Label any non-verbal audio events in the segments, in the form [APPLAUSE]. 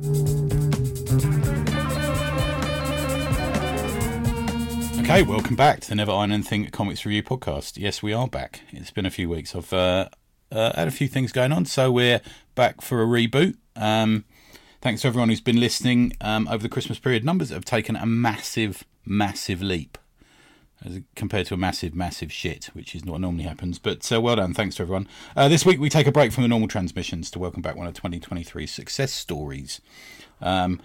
Okay, welcome back to the Never Iron Anything Comics Review podcast. Yes, we are back. It's been a few weeks. I've uh, uh, had a few things going on, so we're back for a reboot. Um, thanks to everyone who's been listening um, over the Christmas period. Numbers have taken a massive, massive leap as compared to a massive, massive shit, which is what normally happens. But uh, well done. Thanks to everyone. Uh, this week we take a break from the normal transmissions to welcome back one of 2023's success stories. Um,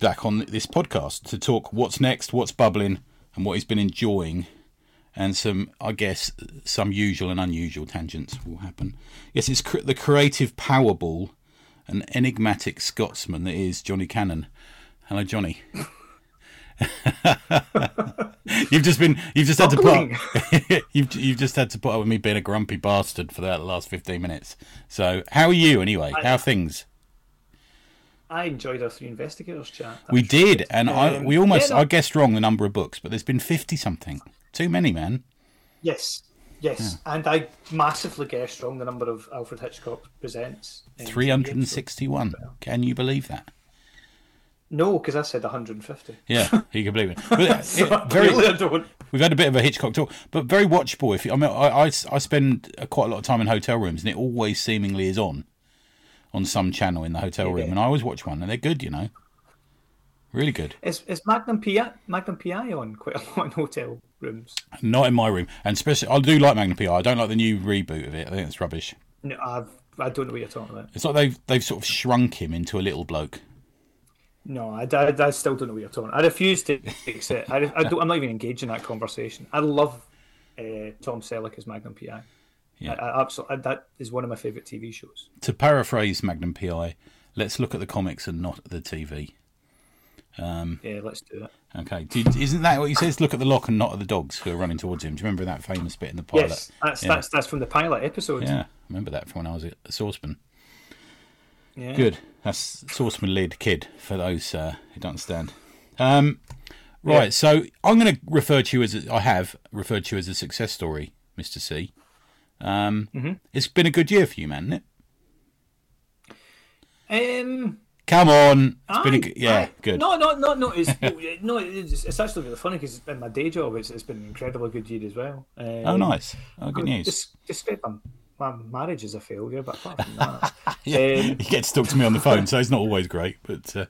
back on this podcast to talk what's next, what's bubbling, and what he's been enjoying. And some, I guess, some usual and unusual tangents will happen. Yes, it's cr- the creative Powerball, an enigmatic Scotsman that is Jonny Canon. Hello, Jonny. [LAUGHS] you've just been, you've just had to put, [LAUGHS] you've you've just had to put up with me being a grumpy bastard for that last fifteen minutes. So, how are you anyway? How are things? I enjoyed our three investigators chat. That We did, and I, Um, we almost yeah, no- I guessed wrong the number of books, but there's been fifty something. Too many, man. Yes, yes, and I massively guessed wrong the number of Alfred Hitchcock presents. um, Three hundred and sixty-one. Can you believe that? No, because I said 150. Yeah, [LAUGHS] you can believe it. [LAUGHS] But So it- very, clearly I don't. we've had a bit of a Hitchcock talk, but very watchable. If you, I mean, I, I, I spend quite a lot of time in hotel rooms, and it always seemingly is on on some channel in the hotel room, Yeah. and I always watch one, and they're good, you know, really good. Is, is Magnum PI, Magnum PI on quite a lot in hotel rooms? Not in my room, and especially I do like Magnum PI. I don't like the new reboot of it. I think it's rubbish. No, I've, I don't know what you're talking about. It's like they've they've sort of shrunk him into a little bloke. No, I, I, I still don't know what you're talking. I refuse to accept. I, I I'm not even engaged in that conversation. I love uh, Tom Selleck as Magnum PI. Yeah. I, absolutely, that is one of my favourite TV shows. To paraphrase Magnum PI, let's look at the comics and not the TV. Yeah, let's do it. Okay, isn't that what he says? Look at the lock and not at the dogs who are running towards him. Do you remember that famous bit in the pilot? Yes, that's yeah. that's that's from the pilot episode. Yeah, I remember that from when I was a saucepan. Yeah. Good. That's saucepan lid kid for those uh, who don't understand. Um, right, Yeah. so I'm going to refer to you as a, I have referred to you as a success story, Mister C. Um, Mm-hmm. It's been a good year for you, man. Isn't it? Um. Come on, it's been a good, yeah, aye. good. No, no, no, no. It's [LAUGHS] no. It's, it's actually really funny because in my day job, it's, it's been an incredibly good year as well. Um, oh, nice. Oh, good news. Just, just my, my marriage is a failure, but apart from that, [LAUGHS] Yeah, um, he gets to talk to me on the phone, so it's not always great. But uh,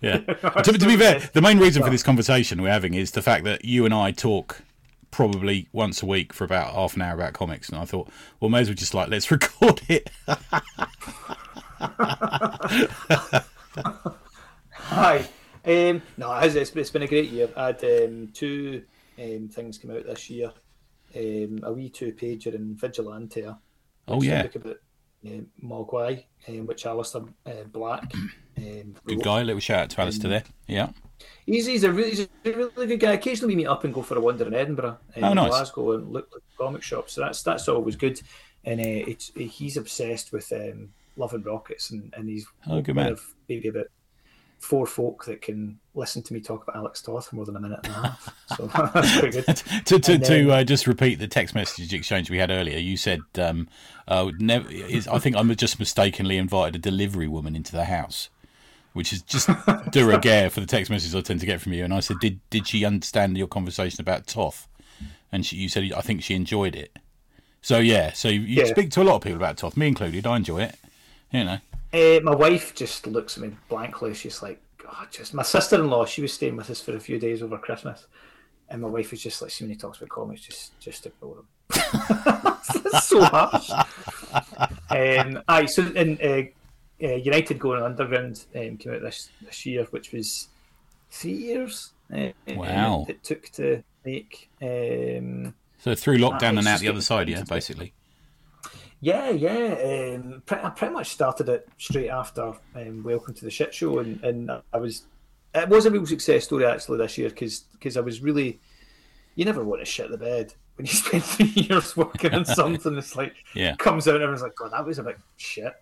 yeah, to, [LAUGHS] to be fair, the main reason for this conversation we're having is the fact that you and I talk probably once a week for about half an hour about comics, and I thought, well, may as well just like let's [LAUGHS] record it. Hi. Um, no, it's, it's been a great year. I had um, two um, things come out this year. Um, a wee two pager in Vigilantia. Oh, yeah. book about uh, Mogwai, um, which Alistair uh, Black. Um, Good wrote. guy. Little shout out to Alistair there. Yeah. He's, he's, a really, he's a really good guy. Occasionally, we meet up and go for a wander in Edinburgh, um, Oh, nice. Glasgow, and look at comic shops. So that's that's always good. And uh, it's he's obsessed with um, Love and Rockets, and, and he's Oh, good man. of maybe about four folk that can listen to me talk about Alex Toth for more than a minute and a half. So [LAUGHS] [LAUGHS] that's pretty good. to to, And to uh, just repeat the text message exchange we had earlier, you said, um, uh, never, is, I think I'm just mistakenly invited a delivery woman into the house, which is just [LAUGHS] de rigueur for the text messages I tend to get from you. And I said, did did she understand your conversation about Toth? And she, you said, I think she enjoyed it. So yeah, so you Yeah. speak to a lot of people about Toth, me included. I enjoy it. You know, Uh, my wife just looks at me blankly. She's like, God, just my sister in law. She was staying with us for a few days over Christmas, and my wife was just like, see when he talks about comics, just just ignore him. [LAUGHS] That's so harsh. um, aye, so in uh, uh, United Going Underground um, came out this this year, which was three years. Uh, Wow. It, it took to make. Um, so through lockdown it's and out the other side, yeah, basically. Yeah, yeah. Um, pre- I pretty much started it straight after um, Welcome to the Shit Show, and, and I was. It was a real success story actually this year because I was really. You never want to shit the bed when you [LAUGHS] spend three [LAUGHS] years working on something that's like Yeah. comes out and everyone's like, God, that was a bit shit.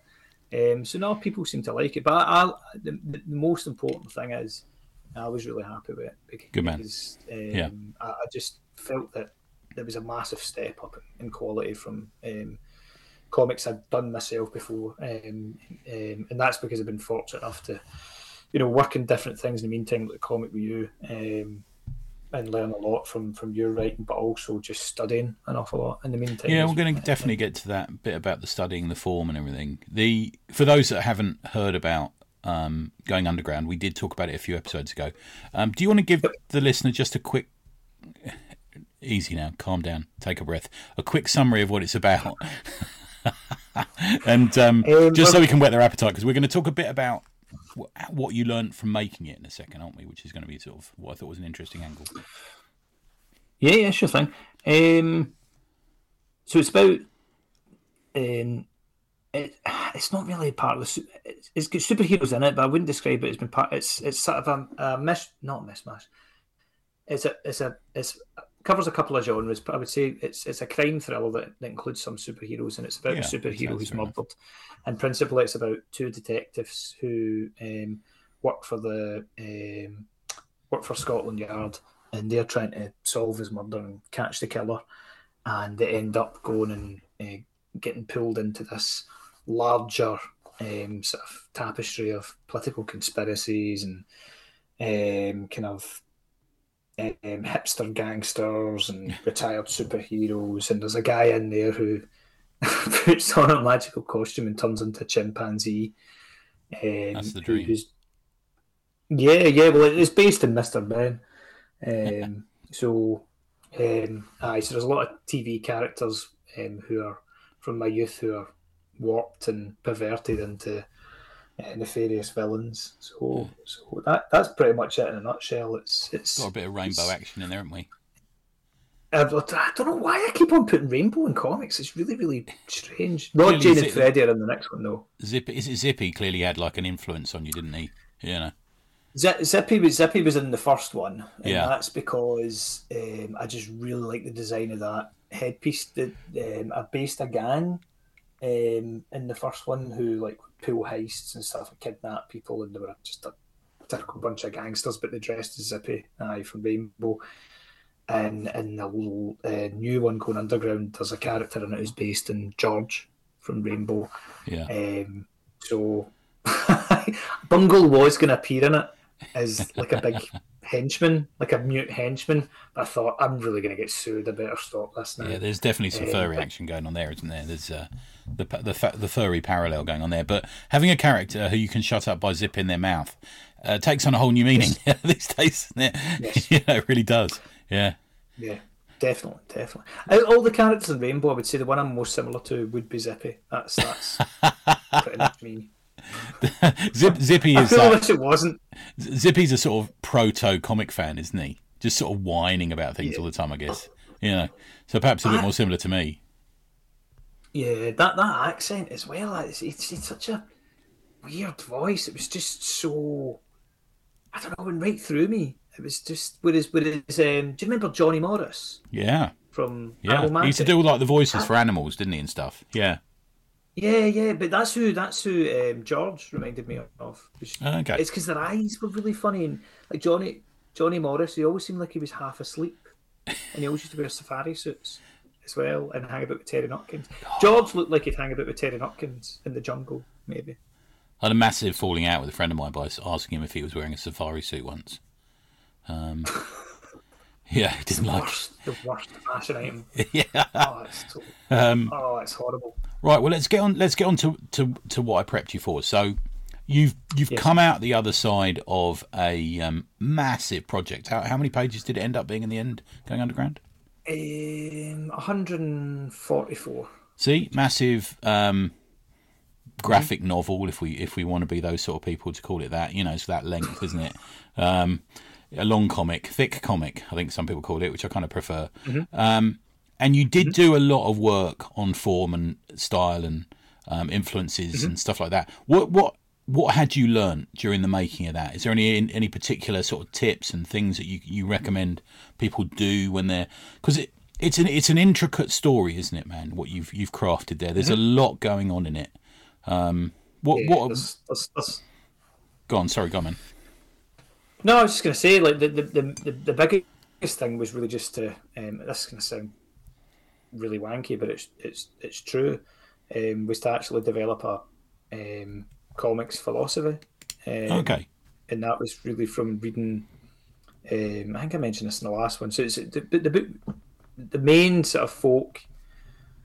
Um, so now people seem to like it, but I, I, the, the most important thing is I was really happy with it because Good man. um, Yeah. I, I just felt that there was a massive step up in quality from um, comics I'd done myself before, um, um, and that's because I've been fortunate enough to, you know, work in different things in the meantime, like the comic with you, um, and learn a lot from from your writing, but also just studying an awful lot in the meantime. Yeah, we're going to definitely get to that bit about the studying, the form, and everything. The for those that haven't heard about um, going underground, we did talk about it a few episodes ago. Um, do you want to give the listener just a quick, easy now, calm down, take a breath, a quick summary of what it's about, [LAUGHS] [LAUGHS] and um, Um, just so we can whet their appetite because we're going to talk a bit about wh- what you learned from making it in a second, aren't we? Which is going to be sort of what I thought was an interesting angle. Yeah, yeah, sure thing. Um, so it's about um, it, it's not really part of the. It's, it's got superheroes in it, but I wouldn't describe it as being part. It's it's sort of a, a mish, not mishmash. It's a it's a it's covers a couple of genres, but I would say it's it's a crime thriller that, that includes some superheroes, and it's about Yeah, a superhero who's enough. murdered. And principally, it's about two detectives who um, work for the um, work for Scotland Yard, and they're trying to solve his murder and catch the killer. And they end up going and uh, getting pulled into this larger um, sort of tapestry of political conspiracies and um, kind of um, hipster gangsters and retired superheroes. And there's a guy in there who [LAUGHS] puts on a magical costume and turns into a chimpanzee. Um, That's the dream. who's- yeah, yeah. Well, it's based in Mr. Ben. [LAUGHS] Um, so, um, aye, so there's a lot of TV characters um, who are from my youth who are warped and perverted into uh, nefarious villains. So, so that that's pretty much it in a nutshell. It's it's Got a bit of rainbow action in there, haven't we? I don't know why I keep on putting rainbow in comics. It's really, really strange. Rod, Clearly Jane, and Freddy are in the next one, though. Zippy, is it Zippy? Clearly had like an influence on you, didn't he? You know. Z- Zippy was Zippy was in the first one, and Yeah. that's because um, I just really like the design of that headpiece. That um, I based a gang um, in the first one who like pull heists and stuff and kidnap people, and they were just a typical bunch of gangsters, but they dressed as Zippy, aye, from Rainbow. And in the little, uh, new one going underground, there's a character in it who's based in George from Rainbow. Yeah. Um, so [LAUGHS] Bungle was going to appear in it as like a big [LAUGHS] henchman, like a mute henchman. I thought I'm really going to get sued. I better stop this now. Yeah, there's definitely some Um, furry but- action going on there, isn't there? There's uh, the the the furry parallel going on there. But having a character who you can shut up by zipping their mouth uh, takes on a whole new meaning [LAUGHS] these days? Yes. [LAUGHS] yeah, it really does. Yeah. Yeah, definitely, definitely. Out all the characters in Rainbow, I would say the one I'm most similar to would be Zippy. That's that's [LAUGHS] pretty much me. [LAUGHS] Zip, Zippy I is feel like, it wasn't. Zippy's a sort of proto comic fan, isn't he? Just sort of whining about things all the time, I guess. You know, so perhaps a bit more similar to me. Yeah, that that accent as well. It's, it's, it's such a weird voice. It was just so. I don't know, it went right through me. It was just. with Whereas, whereas, um, do you remember Johnny Morris Yeah, from yeah. Animal He used to do like the voices for animals, didn't he, and stuff. Yeah. Yeah, yeah, but that's who that's who um, George reminded me of. Okay. It's because their eyes were really funny and like Johnny Johnny Morris. He always seemed like he was half asleep, and he always used to wear safari suits as well and hang about with Terry Nutkins. George looked like he'd hang about with Terry Nutkins in the jungle, maybe. I had a massive falling out with a friend of mine by asking him if he was wearing a safari suit once. Um, [LAUGHS] yeah, he didn't like Worst, the worst fashion item. [LAUGHS] yeah. Oh, it's so, Um, oh, it's horrible. right. Well, let's get on. Let's get on to, to, to what I prepped you for. So, you've you've come out the other side of a um, massive project. How, how many pages did it end up being in the end? Going underground. Um, 144. See, massive um, graphic novel, if we if we want to be those sort of people to call it that. You know, it's that length, isn't it? Um, a long comic, thick comic. I think some people call it, which I kind of prefer. Um, and you did do a lot of work on form and style and um, influences and stuff like that. What what what had you learned during the making of that? Is there any any particular sort of tips and things that you you recommend people do when they're because it it's an it's an intricate story, isn't it, man? What you've you've crafted there. There's a lot going on in it. Um, what Yeah, what? there's- there's- there's- Go on, sorry, go on, man. No, I was just going to say, like the the, the the biggest thing was really just to. Um, this is going to sound really wanky, but it's it's it's true. um, was to actually develop a um, comics philosophy. Um, Okay. and that was really from reading. Um, I think I mentioned this in the last one. So it's the, the, the book, the main sort of folk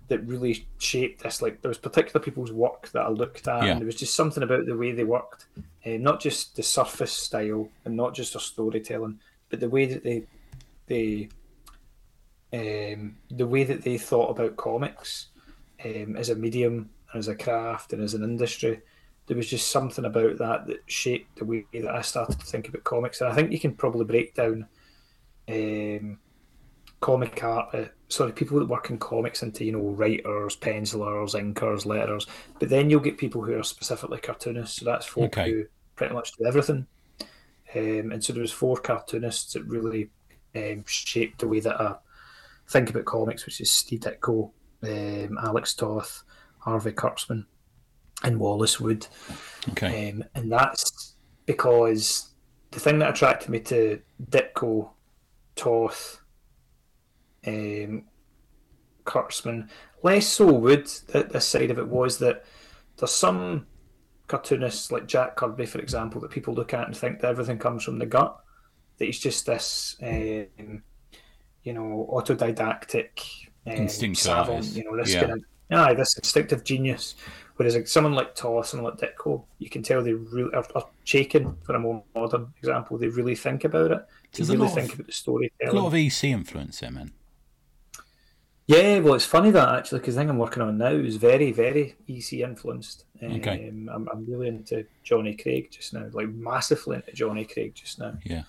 that really shaped this. Like there was particular people's work that I looked at, Yeah. and there was just something about the way they worked, um, not just the surface style and not just their storytelling, but the way that they they um, the way that they thought about comics um, as a medium and as a craft and as an industry there was just something about that that shaped the way that I started to think about comics. And I think you can probably break down um, comic art, uh, sorry, people that work in comics into, you know, writers, pencilers, inkers, letters. But then you'll get people who are specifically cartoonists. So that's folk Okay. who pretty much do everything. Um, and so there was four cartoonists that really um, shaped the way that I think about comics, which is Steve Ditko, um, Alex Toth, Harvey Kurtzman, and Wallace Wood. Okay. Um, and that's because the thing that attracted me to Ditko, Toth, um, Kurtzman, less so Wood, th- this side of it was that there's some cartoonists like Jack Kirby, for example, that people look at and think that everything comes from the gut, that he's just this, um, you know, autodidactic, um, Instinctive savant, you know, this Yeah. kind of, aye, this instinctive genius. Whereas like, someone like Toth and like Ditko, you can tell they really are, are Chaykin for a more modern example. They really think about it. They There's really lot of- think about the A lot of EC influence there, man. Yeah, well, it's funny that actually because the thing I'm working on now is very, very EC influenced. Um, Okay. I'm, I'm really into Johnny Craig just now, like massively into Johnny Craig just now. Yeah.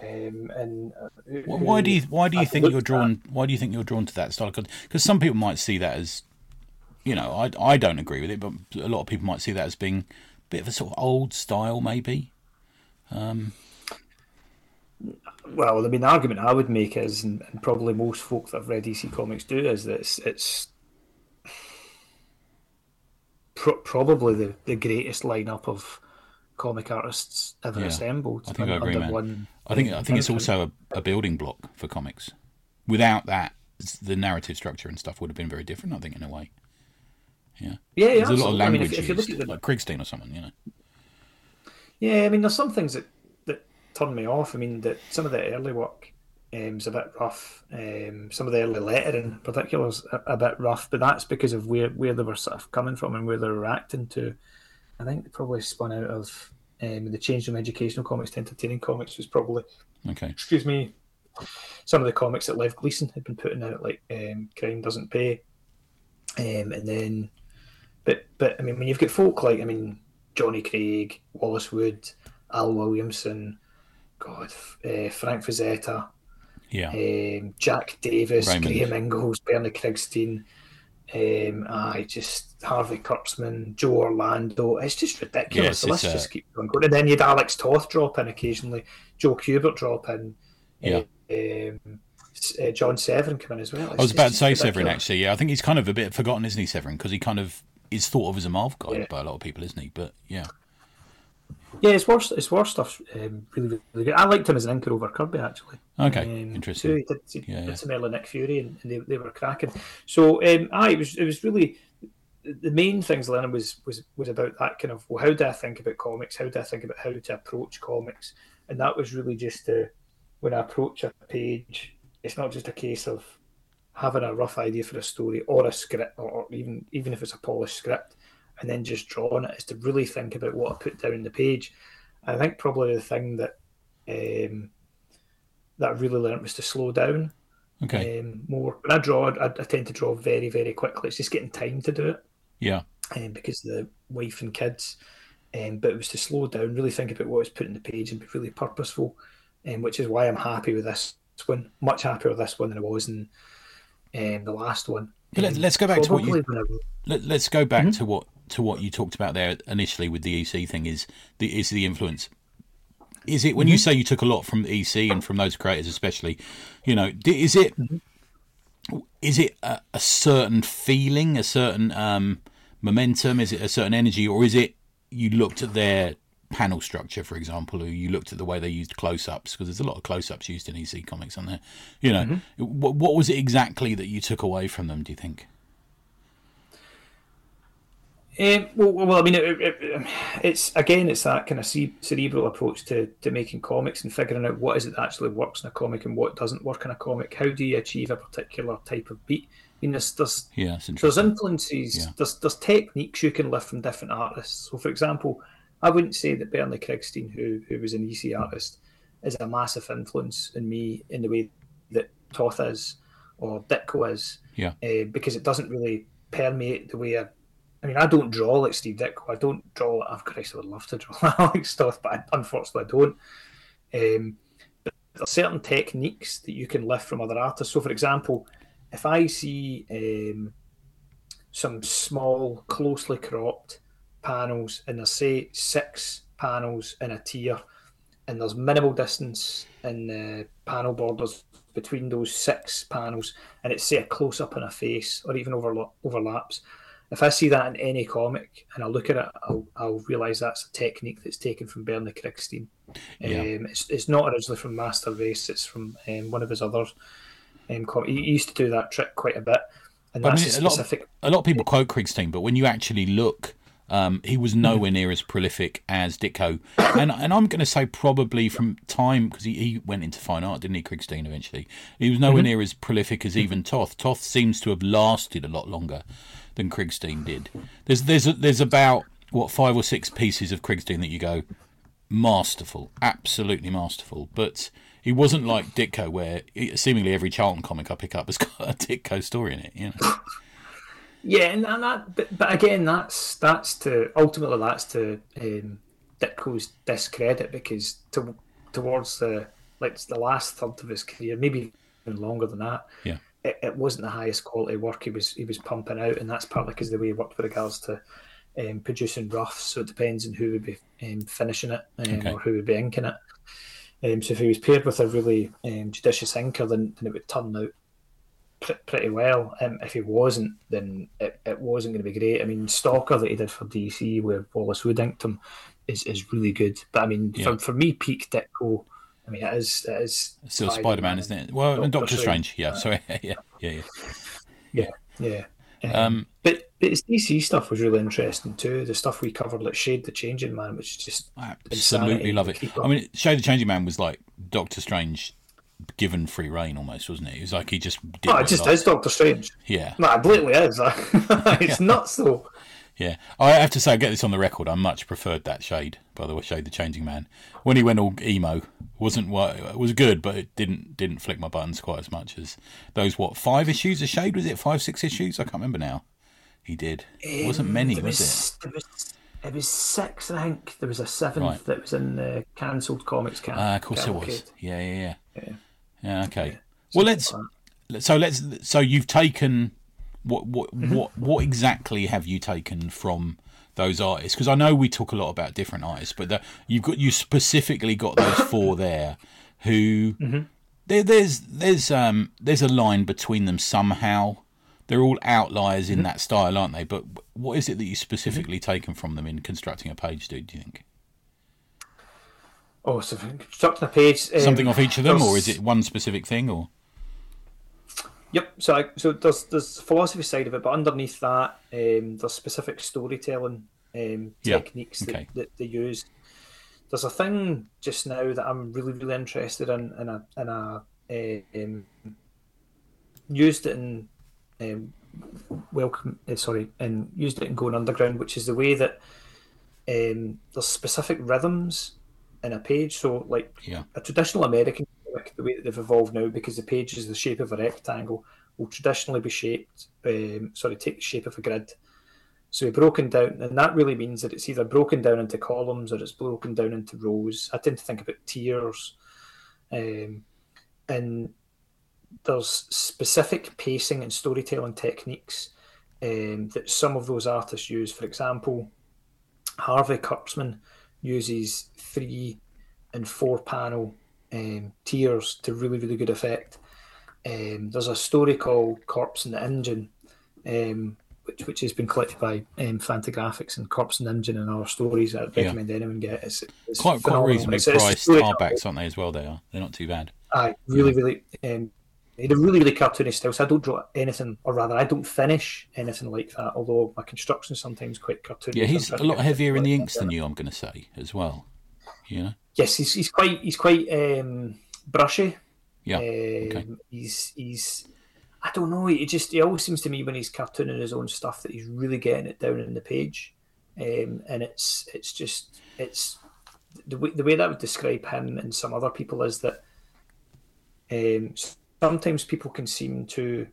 Um, and uh, Wh- Why do you why do you I've think you're drawn? Why do you think you're drawn to that style? Because some people might see that as, you know, I I don't agree with it, but a lot of people might see that as being a bit of a sort of old style, maybe. Well, I mean, the argument I would make is, and, and probably most folk that have read EC comics do, is that it's, it's pro- probably the, the greatest lineup of comic artists ever Yeah, assembled. I think I agree, man. one- I think I think it's also a, a building block for comics. Without that, the narrative structure and stuff would have been very different. I think in a way. Yeah. Yeah, There's a lot of absolutely. I mean, language if, if you look used, at the like Krigstein or someone, you know. Yeah, I mean, there's some things that, that turn me off. I mean, that some of the early work um, is a bit rough. Um, some of the early lettering, in particular, is a, a bit rough. But that's because of where, where they were sort of coming from and where they were reacting to. I think they probably spun out of um, the change from educational comics to entertaining comics was probably, Okay. excuse me, some of the comics that Lev Gleason had been putting out, like um, Crime Doesn't Pay, um, and then, but but I mean, when you've got folk like I mean Johnny Craig, Wallace Wood, Al Williamson, God, uh, Frank Frazetta, Yeah. um, Jack Davis, Raymond. Graham Ingels, Bernie Krigstein, um, I just Harvey Kurtzman, Joe Orlando. It's just ridiculous. Yes, the list it's, uh, just keeps going. And then you had Alex Toth drop in occasionally, Joe Kubert drop in, Yeah. um, uh, John Severin come in as well. I was about to say Severin actually. Yeah, I think he's kind of a bit forgotten, isn't he, Severin? Because he kind of is thought of as a Marvel guy Yeah. by a lot of people, isn't he? But yeah, Yeah, it's worse. It's worse stuff. Um, really, really good. I liked him as an inker over Kirby actually. okay, Um, interesting. too. He did, he Yeah, did yeah. some early Nick Fury, and, and they, they were cracking. So, um, aye, it was it was really the main things learning was was was about that kind of well, how do I think about comics? How do I think about how to approach comics? And that was really just to when I approach a page, it's not just a case of having a rough idea for a story or a script, or, or even even if it's a polished script, and then just draw on it. Is to really think about what I put down in the page. I think probably the thing that um, that I really learned was to slow down Okay, um, more. When I draw, I, I tend to draw very, very quickly. It's just getting time to do it yeah, um, because of the wife and kids. Um, but it was to slow down, really think about what was put in the page and be really purposeful, um, which is why I'm happy with this one. Much happier with this one than I was in um, the last one. Let, let's go back to what you let, let's go back Mm-hmm. to what to what you talked about there initially with the EC thing is the is the influence. Is it Mm-hmm. when you say you took a lot from EC and from those creators especially, you know, is it Mm-hmm. is it a, a certain feeling, a certain um, momentum, is it a certain energy, or is it you looked at their panel structure, for example, or you looked at the way they used close-ups because there's a lot of close-ups used in EC comics, on there? You know, Mm-hmm. what, what was it exactly that you took away from them? Do you think? Um, well, well, I mean, it, it, it's again, it's that kind of cerebral approach to, to making comics and figuring out what is it that actually works in a comic and what doesn't work in a comic. How do you achieve a particular type of beat? I mean, there's there's, yeah, there's influences, yeah. there's there's techniques you can lift from different artists. So, for example, I wouldn't say that Bernie Krigstein, who who was an EC artist, is a massive influence in me in the way that Toth is or Ditko is. Yeah. Uh, because it doesn't really permeate the way I. I mean, I don't draw like Steve Ditko. I don't draw. Oh Christ, I would love to draw [LAUGHS] like stuff, but I, unfortunately, I don't. Um, but there's certain techniques that you can lift from other artists. So, for example, if I see um, some small, closely cropped panels, and there's say six panels in a tier, and there's minimal distance in the panel borders between those six panels, and it's say a close up in a face or even overla- overlaps. If I see that in any comic and I look at it, I'll, I'll realise that's a technique that's taken from Bernie Krigstein. Yeah. Um, it's, it's not originally from Master Race, it's from um, one of his others. Um, he used to do that trick quite a bit. And that's I mean, a, specific... lot of, a lot of people quote Krigstein, but when you actually look um, he was nowhere near as prolific as Ditko, and and I'm going to say probably from time because he, he went into fine art, didn't he, Krigstein? Eventually, he was nowhere mm-hmm. near as prolific as even Toth. Toth seems to have lasted a lot longer than Krigstein did. There's there's there's about what five or six pieces of Krigstein that you go masterful, absolutely masterful, but. He wasn't like Ditko, where seemingly every Charlton comic I pick up has [LAUGHS] got a Ditko story in it. You know. Yeah, and, that, but, but again, that's that's to ultimately that's to um, Ditko's discredit because to, towards the like the last third of his career, maybe even longer than that, yeah, it, it wasn't the highest quality work he was he was pumping out, and that's partly because the way he worked with regards to um, producing roughs. So it depends on who would be um, finishing it um, okay. or who would be inking it. Um, so if he was paired with a really um, judicious inker, then, then it would turn out pr- pretty well. Um, if he wasn't, then it, it wasn't going to be great. I mean, Stalker that he did for DC, where Wallace Wood inked him, is, is really good. But I mean, yeah. for, for me, peak Ditko, I mean, it is it is still Spider Man, isn't it? Well, Doctor and Doctor Strange. Strange. Yeah, sorry. [LAUGHS] yeah, yeah, yeah, yeah, yeah. Um, um, but, but his DC stuff was really interesting too. The stuff we covered, like Shade the Changing Man, which is just absolutely love it. I mean, Shade the Changing Man was like Doctor Strange given free reign almost, wasn't it? It was like he just did. Oh, it just is Doctor Strange. Yeah. No, it blatantly is. [LAUGHS] [LAUGHS] it's nuts though. Yeah, I have to say, I get this on the record. I much preferred that shade. By the way, shade the changing man. When he went all emo, wasn't what it was good, but it didn't didn't flick my buttons quite as much as those. What five issues of shade was it? Five six issues? I can't remember now. He did. It wasn't many, was, was, it? It was, it was six, I think. There was a seventh right. that was in the cancelled comics. Can- ah, of course it was. Yeah, yeah, yeah. yeah. Yeah. Okay. Yeah, well, let's. So let's. So you've taken what what mm-hmm. what what exactly have you taken from those artists? Because I know we talk a lot about different artists, but the, you've got you specifically got those four there who mm-hmm. there, there's there's um there's a line between them somehow. They're all outliers in mm-hmm. that style, aren't they? But what is it that you specifically mm-hmm. taken from them in constructing a page? Do, do you think? Oh, so constructing a page. Um, Something off each of them, or is it one specific thing, or? Yep. So, I, so there's there's the philosophy side of it, but underneath that, um, there's specific storytelling um, techniques yeah. okay. that, that they use. There's a thing just now that I'm really really interested in, in a in a um, used it in um, welcome. Uh, sorry, and used it in going underground, which is the way that um, there's specific rhythms in a page. So, like yeah. a traditional American comic, the way that they've evolved now, because the page is the shape of a rectangle, will traditionally be shaped. Um, sorry, take the shape of a grid. So broken down, and that really means that it's either broken down into columns or it's broken down into rows. I tend to think about tiers, um, and there's specific pacing and storytelling techniques um, that some of those artists use. For example, Harvey Kurtzman uses three and four panel um, tiers to really, really good effect. Um, there's a story called Corpse in the Imjin, um, which which has been collected by um, Fantagraphics and Corpse the Imjin and other stories. I'd recommend yeah. anyone get. It's, it's quite quite reasonably it's, priced hardbacks, aren't they? As well, they are. They're not too bad. I really, really. Um, he had a really, really cartoony style. So I don't draw anything, or rather, I don't finish anything like that. Although my construction is sometimes quite cartoony. Yeah, he's a lot heavier in the inks than you. I'm going to say as well. You know. Yes, he's he's quite he's quite um, brushy. Yeah. Um, okay. He's he's I don't know. He just he always seems to me when he's cartooning his own stuff that he's really getting it down in the page, um, and it's it's just it's the way, the way that I would describe him and some other people is that um, sometimes people can seem to,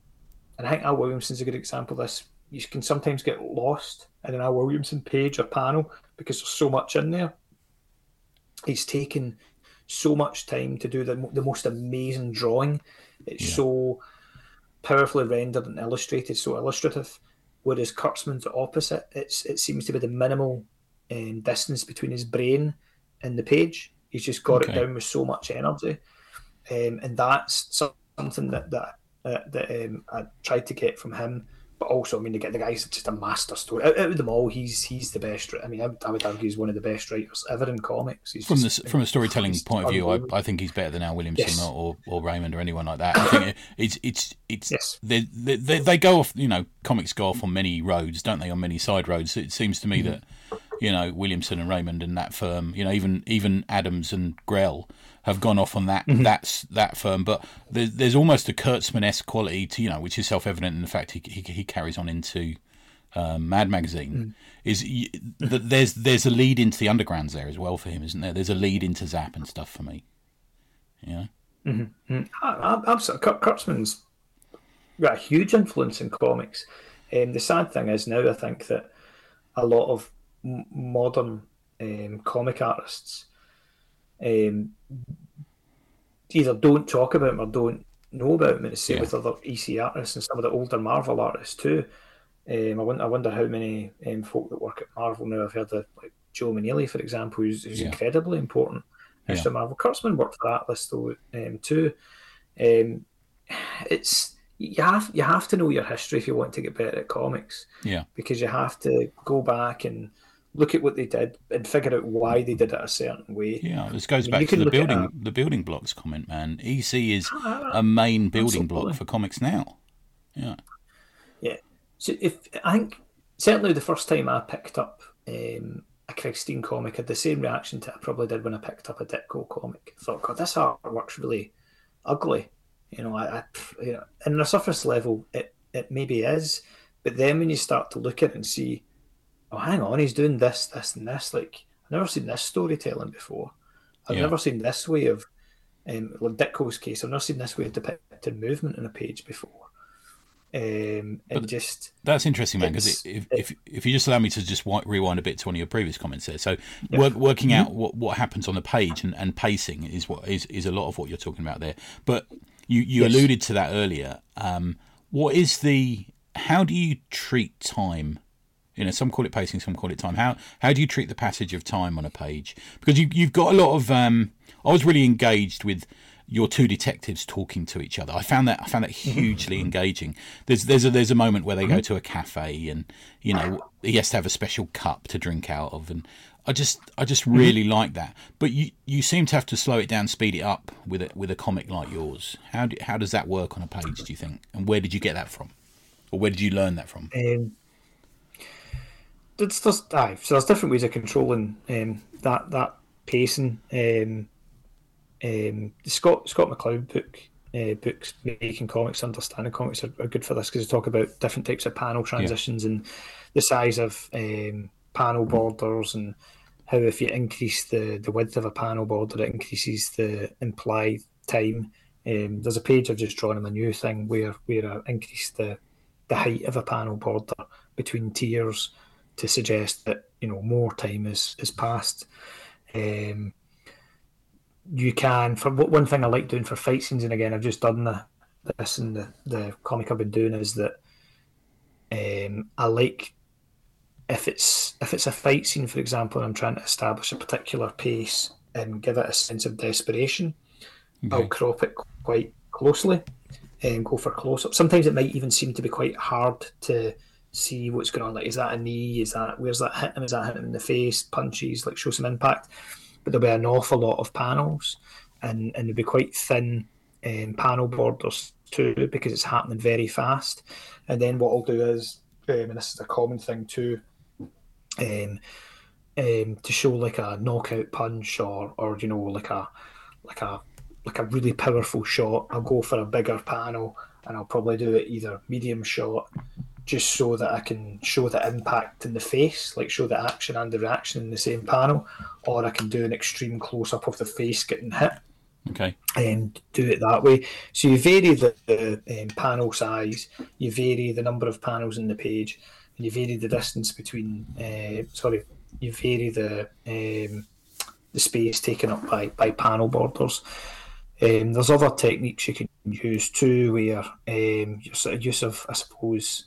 and I think Al Williamson's a good example of this. You can sometimes get lost in an Al Williamson page or panel because there's so much in there. He's taken so much time to do the, the most amazing drawing. It's yeah. so powerfully rendered and illustrated, so illustrative. Whereas Kurtzman's the opposite. It's it seems to be the minimal um, distance between his brain and the page. He's just got okay. it down with so much energy, um, and that's something that that uh, that um, I tried to get from him. But also, I mean, the, the guy's just a master story. Out, out, of them all, he's he's the best. I mean, I, I, would argue he's one of the best writers ever in comics. He's from just, the from a storytelling point of view, I, I, think he's better than Al Williamson yes. or, or Raymond or anyone like that. I think [LAUGHS] it's it's it's yes. they, they, they go off. You know, comics go off on many roads, don't they? On many side roads. It seems to me mm-hmm. that you know Williamson and Raymond and that firm. You know, even even Adams and Grell have gone off on that mm-hmm. that's that firm. But there's, there's almost a Kurtzman esque quality to you know, which is self evident in the fact he, he, he carries on into um, Mad Magazine. Mm. Is there's there's a lead into the undergrounds there as well for him, isn't there? There's a lead into Zap and stuff for me. Yeah. Mm-hmm. mm-hmm. Absolutely, Kurtzman's got a huge influence in comics. Um, the sad thing is now I think that a lot of modern um, comic artists um, either don't talk about him or don't know about him. And the same yeah. with other EC artists and some of the older Marvel artists too. Um, I, wonder, I wonder how many um, folk that work at Marvel now have heard of like Joe Maneely, for example, who's, who's yeah. incredibly important yeah. to Marvel. Kurtzman worked for Atlas though um, too. Um, it's you have you have to know your history if you want to get better at comics. Yeah, because you have to go back and look at what they did and figure out why they did it a certain way. Yeah, this goes I mean, back to the building the building blocks comment, man. EC is ah, a main building absolutely. block for comics now. Yeah. Yeah. So if I think certainly the first time I picked up um, a Krigstein comic, I had the same reaction to it I probably did when I picked up a Ditko comic. I thought, God, this artwork's really ugly. You know, I, I you know, in the surface level, it it maybe is, but then when you start to look at it and see oh, hang on, he's doing this, this, and this. Like, I've never seen this storytelling before. I've yeah. never seen this way of, um, like Ditko's case, I've never seen this way of depicting movement in a page before. Um, and just that's interesting, man. Because if, if if you just allow me to just rewind a bit to one of your previous comments there, so yeah. work, working mm-hmm. out what, what happens on the page and, and pacing is what is, is a lot of what you're talking about there. But you you yes. alluded to that earlier. Um, what is the how do you treat time you know, some call it pacing, some call it time. How how do you treat the passage of time on a page? Because you you've got a lot of. Um, I was really engaged with your two detectives talking to each other. I found that I found that hugely engaging. There's there's a there's a moment where they go to a cafe and you know he has to have a special cup to drink out of, and I just I just really like that. But you you seem to have to slow it down, speed it up with a with a comic like yours. How do, how does that work on a page? Do you think? And where did you get that from, or where did you learn that from? Um it's just aye. So there's different ways of controlling um, that that pacing. Um, um, Scott Scott McCloud book uh, books making comics, understanding comics are, are good for this because they talk about different types of panel transitions yeah. and the size of um, panel borders and how if you increase the, the width of a panel border, it increases the implied time. Um, there's a page I've just drawn in my new thing where where I increase the the height of a panel border between tiers to suggest that you know more time has has passed. Um, you can for one thing I like doing for fight scenes, and again I've just done the, this and the, the comic I've been doing is that um, I like if it's if it's a fight scene, for example, and I'm trying to establish a particular pace and give it a sense of desperation, okay. I'll crop it quite closely and go for close up. Sometimes it might even seem to be quite hard to see what's going on. Like, is that a knee? Is that where's that hit him? Is that hit him in the face? Punches, like show some impact. But there'll be an awful lot of panels, and and they'll be quite thin um, panel borders too because it's happening very fast. And then what I'll do is, um, and this is a common thing too, um, um, to show like a knockout punch or or you know like a like a like a really powerful shot, I'll go for a bigger panel and I'll probably do it either medium shot, just so that I can show the impact in the face, like show the action and the reaction in the same panel, or I can do an extreme close up of the face getting hit. Okay. And do it that way. So you vary the, the um, panel size, you vary the number of panels in the page, and you vary the distance between. Uh, sorry, you vary the um, the space taken up by by panel borders. Um, there's other techniques you can use too, where um, your sort of use of, I suppose,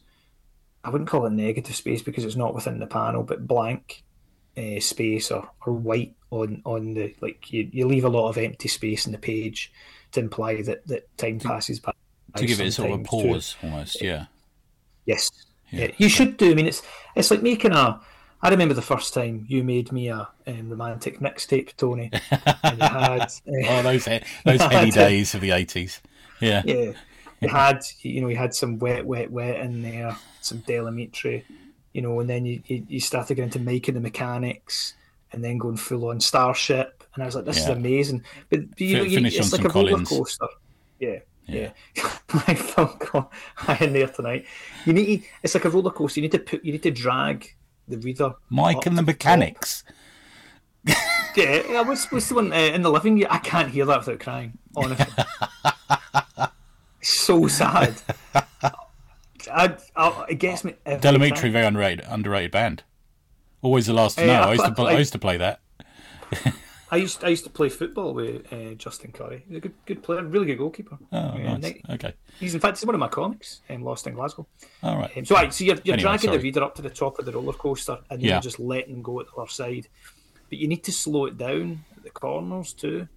I wouldn't call it negative space because it's not within the panel, but blank uh, space or, or white on on the like you, you leave a lot of empty space in the page to imply that, that time passes by. To give it sort of a pause, too. almost, yeah. Yes, yeah. yeah. You should do. I mean, it's it's like making a I remember the first time you made me a um, romantic mixtape, Tony. And you had uh, [LAUGHS] oh those [LAUGHS] those heady days of the eighties. Yeah, yeah. You had you know you had some wet, wet, wet in there, some Del Amitri, you know, and then you, you, you started getting into Mike and the Mechanics, and then going full on Starship, and I was like, this yeah. is amazing. But, you know, you, it's like a roller coaster. Yeah. Yeah, I felt I in there tonight. You need to, it's like a roller coaster. You need to put you need to drag the reader. Mike and the Mechanics. [LAUGHS] yeah, what's, was the one uh, in the living room? I can't hear that without crying, honestly. [LAUGHS] so sad. [LAUGHS] I, I, it gets me. Del Amitri, very underrated, underrated band. Always the last to know. I, used to, play, I used to play that. [LAUGHS] I used I used to play football with uh, Justin Currie. He's a good good player, really good goalkeeper. Oh, nice. okay. He's in fact he's one of my comics. Um, Lost in Glasgow. All right. Um, so right, so you're, you're anyway, dragging sorry. the reader up to the top of the roller coaster, and yeah. you're just letting them go at the other side. But you need to slow it down at the corners too,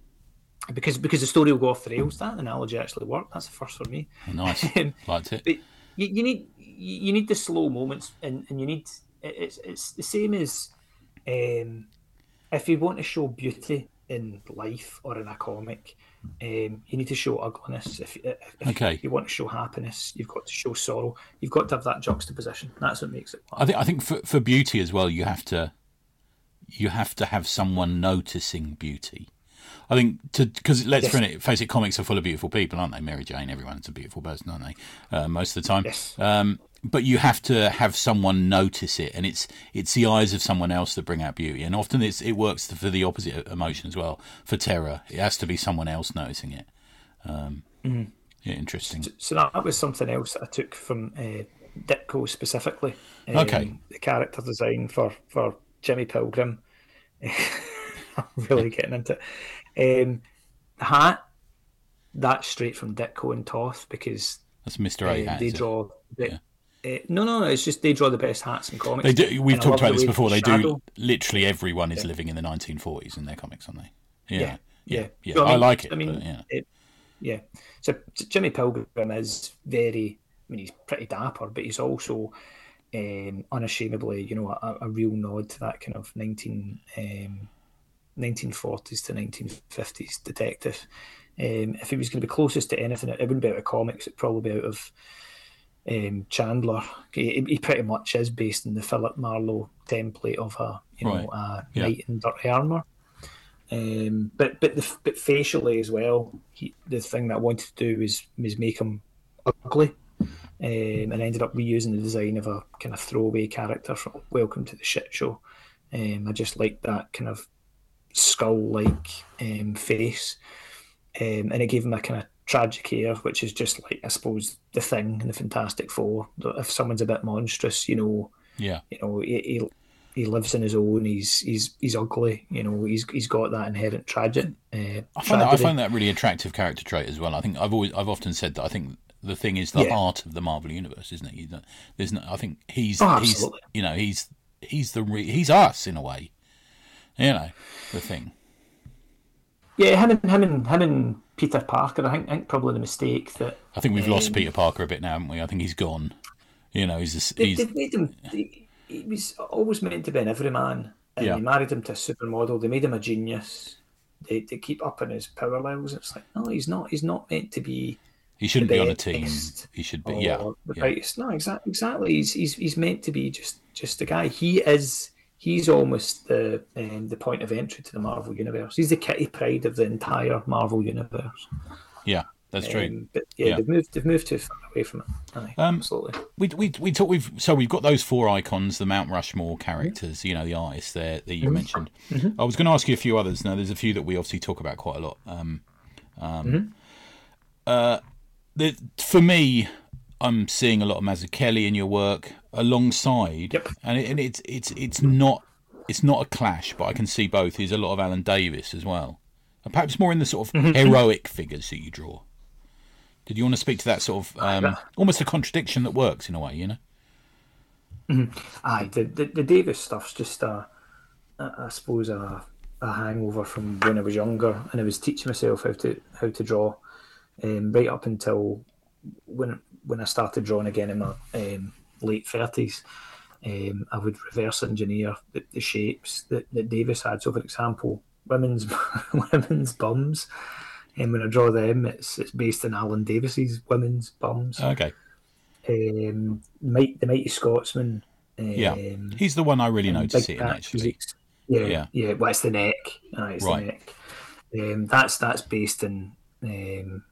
because because the story will go off the rails. That analogy actually worked. That's the first for me. Nice. [LAUGHS] Um, Liked it. But you, you need you need the slow moments, and, and you need it's it's the same as um, if you want to show beauty in life or in a comic, um, you need to show ugliness. If, if okay. you want to show happiness, you've got to show sorrow. You've got to have that juxtaposition. That's what makes it. Work. I think. I think for for beauty as well, you have to you have to have someone noticing beauty. I think to because let's yes. face it, comics are full of beautiful people, aren't they? Mary Jane, everyone's a beautiful person, aren't they? Uh, most of the time. Yes. Um, but you have to have someone notice it, and it's it's the eyes of someone else that bring out beauty, and often it's it works for the opposite emotion as well. For terror, it has to be someone else noticing it. Um, mm-hmm. Yeah, interesting. So, so, that was something else that I took from uh, Ditko specifically. Um, okay. The character design for for Jimmy Pilgrim. [LAUGHS] I'm really getting into it. Um, the hat, that's straight from Ditko and Toth because that's Mister A uh, They draw. The, yeah uh, no, no, no. It's just they draw the best hats in comics. They do. We've talked about this before. They shadow. do. Literally everyone is yeah. living in the 1940s in their comics, aren't they? Yeah, yeah, yeah. yeah. So, I, mean, I, like it. I mean, yeah. It, yeah. So Jimmy Pilgrim is very. I mean, he's pretty dapper, but he's also um, unashamedly, you know, a, a, real nod to that kind of 19, um, 1940s to 1950s detective. Um, if he was going to be closest to anything, it wouldn't be out of comics. It'd probably be out of um, Chandler. He, he, pretty much is based in the Philip Marlowe template of a you know a yeah. knight in dirty armor. Um, but but the, but facially as well, he, the thing that I wanted to do was was make him ugly, um, and ended up reusing the design of a kind of throwaway character from Welcome to the Shit Show. Um, I just like that kind of skull-like um, face, um, and it gave him a kind of tragic air, which is just like I suppose the thing in the Fantastic Four. If someone's a bit monstrous, you know, yeah, you know, he, he, he lives in his own. He's he's he's ugly. You know, he's he's got that inherent tragic. Uh, I find that I find that really attractive character trait as well. I think I've always I've often said that I think the thing is the yeah. heart of the Marvel universe, isn't it? There's no, I think he's oh, he's you know he's he's the re, he's us in a way. You know the thing. Yeah, him and him and him and Peter Parker. I think, I think probably the mistake that I think we've um, lost Peter Parker a bit now, haven't we? I think he's gone. You know, he's just, he's. They, they made him. He, he was always meant to be an everyman, and yeah. they married him to a supermodel. They made him a genius. They, they keep upping his power levels. It's like no, he's not. He's not meant to be. He shouldn't be on a team. He should be, yeah. yeah. brightest. No, exactly. Exactly. He's, he's he's meant to be just just a guy. He is. He's almost the um, the point of entry to the Marvel universe. He's the Kitty Pryde of the entire Marvel universe. Yeah, that's true. Um, but yeah, Yeah. they've moved they've moved too far away from it. Aye, Um, absolutely. we we we talk. We've so we've got those four icons, the Mount Rushmore characters. You know, the artists there that you mentioned. I was going to ask you a few others. Now, there's a few that we obviously talk about quite a lot. Um, um, uh, the, for me, I'm seeing a lot of Mazzucchelli in your work alongside, Yep. and, it, and it's it's it's not it's not a clash, but I can see both. There's a lot of Alan Davis as well, and perhaps more in the sort of heroic figures that you draw. Did you want to speak to that sort of um, almost a contradiction that works in a way? You know. Aye, the, the the Davis stuff's just a, a I suppose a, a hangover from when I was younger, and I was teaching myself how to how to draw, um, right up until when when I started drawing again in my um, late thirties. Um, I would reverse engineer the, the shapes that, that Davis had. So, for example, women's [LAUGHS] women's bums, and when I draw them, it's it's based on Alan Davis's women's bums. Okay. Um, Might the Mighty Scotsman. Um, Yeah, he's the one I really notice Big it in actually. Physics. Yeah, Yeah. yeah, Well, it's the neck. Aye, it's Right. the neck. Um, that's that's based in um,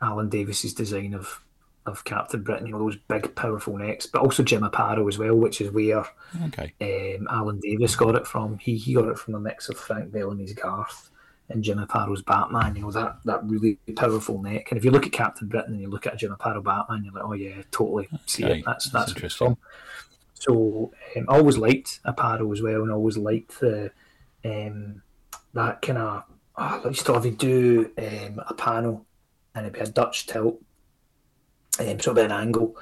Alan Davis's design of of Captain Britain. You know those big, powerful necks, but also Jim Aparo as well, which is where Okay. um, Alan Davis got it from. He he got it from a mix of Frank Bellamy's Garth and Jim Aparo's Batman. You know that that really powerful neck. And if you look at Captain Britain and you look at Jim Aparo Batman, you're like, oh yeah, totally see it. That's that's that's, interesting. from. So um, I always liked Aparo as well, and I always liked the um, that kind of. Oh, I used to have to do um, a panel, and it'd be a Dutch tilt, um, so it'd be an angle,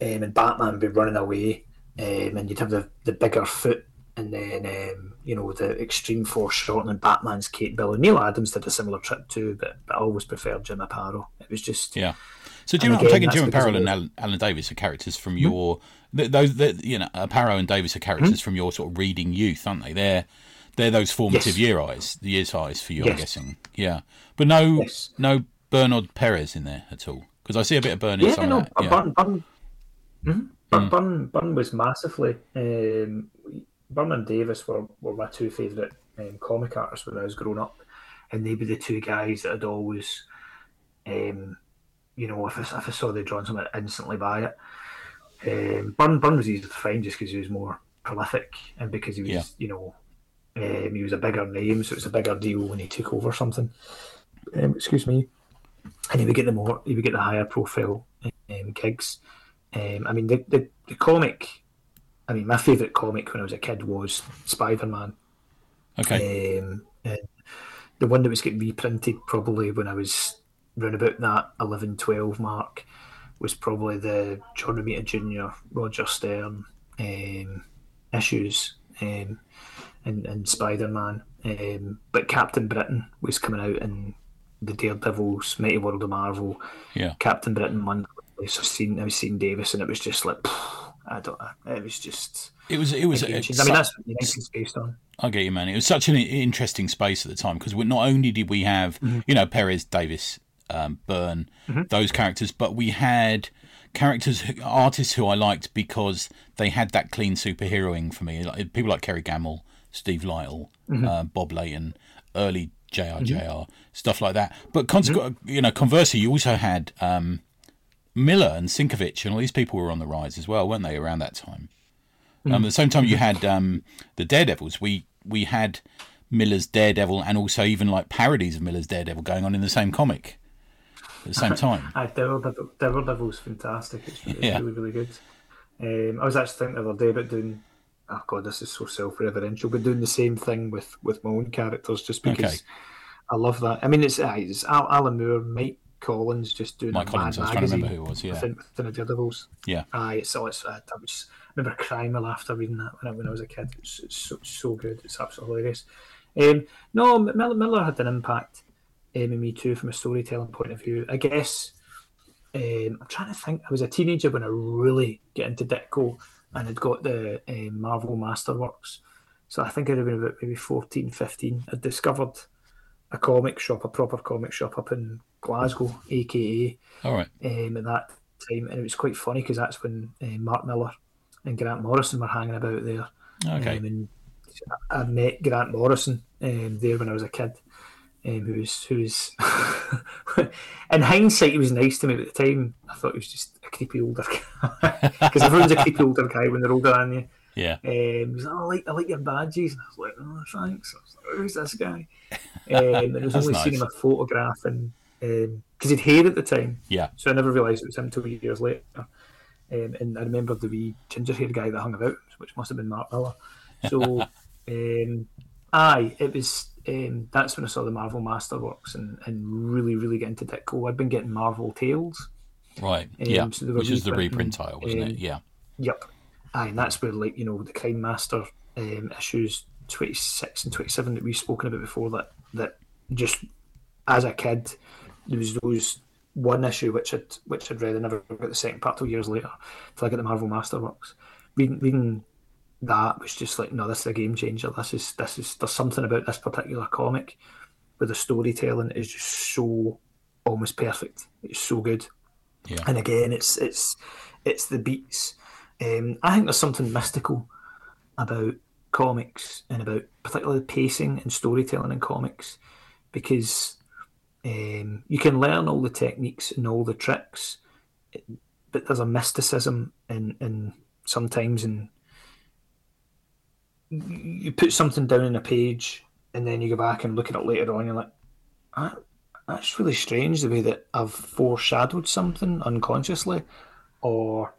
um, and Batman would be running away, um, and you'd have the, the bigger foot, and then um, you know the extreme foreshortening Batman's Kate Bill. And Neal Adams did a similar trick too, but, but I always preferred Jim Aparo. It was just Yeah. So Jim, And I'm taking Jim Aparo and Alan, Alan Davis are characters from your th- those you know Aparo and Davis are characters from your sort of reading youth, aren't they? They're they're those formative Yes. year eyes, the years eyes for you, I'm guessing. Yeah, but no Yes. no Bernard Perez in there at all because I see a bit of Bernard. in Yeah, no, of that. Yeah. Byrne, Byrne, mhm. Byrne, Byrne, Byrne was massively. Um, Byrne and Davis were, were my two favourite um, comic artists when I was growing up, and they were the two guys that I'd always, um, you know, if I, if I saw they drawn something, I'd instantly buy it. Um, Byrne, Byrne was easy to find just because he was more prolific and because he was, Yeah. you know, um, he was a bigger name, so it was a bigger deal when he took over something. Um, excuse me and he would get the more he would get the higher profile um, gigs. Um, I mean the, the the comic. I mean my favourite comic when I was a kid was Spider Man. Okay, Um, the one that was getting reprinted probably when I was around about that 11, 12 mark was probably the John Romita Jr., Roger Stern um, issues um, and, and Spider Man. Um, but Captain Britain was coming out in the Daredevils, Mighty World of Marvel, yeah. Captain Britain Monthly. So I've seen, I was seeing Davis, and it was just like, I don't know, it was just. It was it was. I mean, that's what United's based on. I get you, man. It was such an interesting space at the time because not only did we have, you know, Perez, Davis, um, Byrne, those characters, but we had characters, who- artists who I liked because they had that clean superheroing for me. Like, people like Kerry Gammill, Steve Lightle, uh, Bob Layton, early JRJR, stuff like that. But consequ- you know, conversely, you also had um, Miller and Sienkiewicz, and all these people were on the rise as well, weren't they, around that time? Um, at the same time, you had um, the Daredevils. We we had Miller's Daredevil, and also even like parodies of Miller's Daredevil going on in the same comic at the same time. [LAUGHS] Aye, Daredevil, Daredevil's fantastic. It's, it's Yeah. really, really good. Um, I was actually thinking the other day about doing. Oh god, this is so self-referential, but doing the same thing with with my own characters, just because Okay. I love that. I mean, it's, it's Alan Moore, Mike Collins, just doing Mike Collins, I was trying to magazine remember who it was. Yeah, within, within the Daredevils. yeah, Aye, it's all it's. I, I was, I remember crying my laughter reading that when I, when I was a kid. It's, it's so, so good. It's absolutely hilarious. Um, no, Miller, Miller had an impact um, in me too from a storytelling point of view. I guess um, I'm trying to think. I was a teenager when I really get into Ditko and had got the um, Marvel Masterworks. So I think I'd have been about maybe 14, 15. I'd discovered a comic shop, a proper comic shop up in Glasgow, aka All right. um, at that time, and it was quite funny because that's when uh, Mark Millar and Grant Morrison were hanging about there. Okay. Um, and I met Grant Morrison um, there when I was a kid. Um, who was who was [LAUGHS] in hindsight he was nice to me but at the time I thought he was just a creepy older guy [LAUGHS] because everyone's a creepy older guy when they're older than you yeah. um, like, oh, I like I like your badges and I was like oh thanks I was like, who's this guy um, and I was [LAUGHS] only seeing nice. him a photograph and because he'd hair at the time Yeah. so I never realised it was him two years later. Um, and I remember the wee ginger haired guy that hung about, which must have been Mark Millar. So, um, aye, it was. Um, that's when I saw the Marvel Masterworks and, and really, really get into Ditko. I'd been getting Marvel Tales. Right. Um, yeah. so Which is the reprint title, wasn't um, it? Yeah. Yep. Aye, and that's where, like, you know, the Crime Master um, issues 26 and 27 that we've spoken about before that, that just as a kid, there was those one issue which I'd, which I'd read and never got the second part till years later till I got the Marvel Masterworks. Reading, reading that was just like, no, this is a game changer. This is, this is, there's something about this particular comic where the storytelling is just so almost perfect. It's so good. Yeah. And again, it's it's it's the beats. Um, I think there's something mystical about comics and about particularly the pacing and storytelling in comics because um, you can learn all the techniques and all the tricks, but there's a mysticism in, in sometimes in you put something down in a page and then you go back and look at it later on. You're like, "Ah, that's really strange the way that I've foreshadowed something unconsciously, or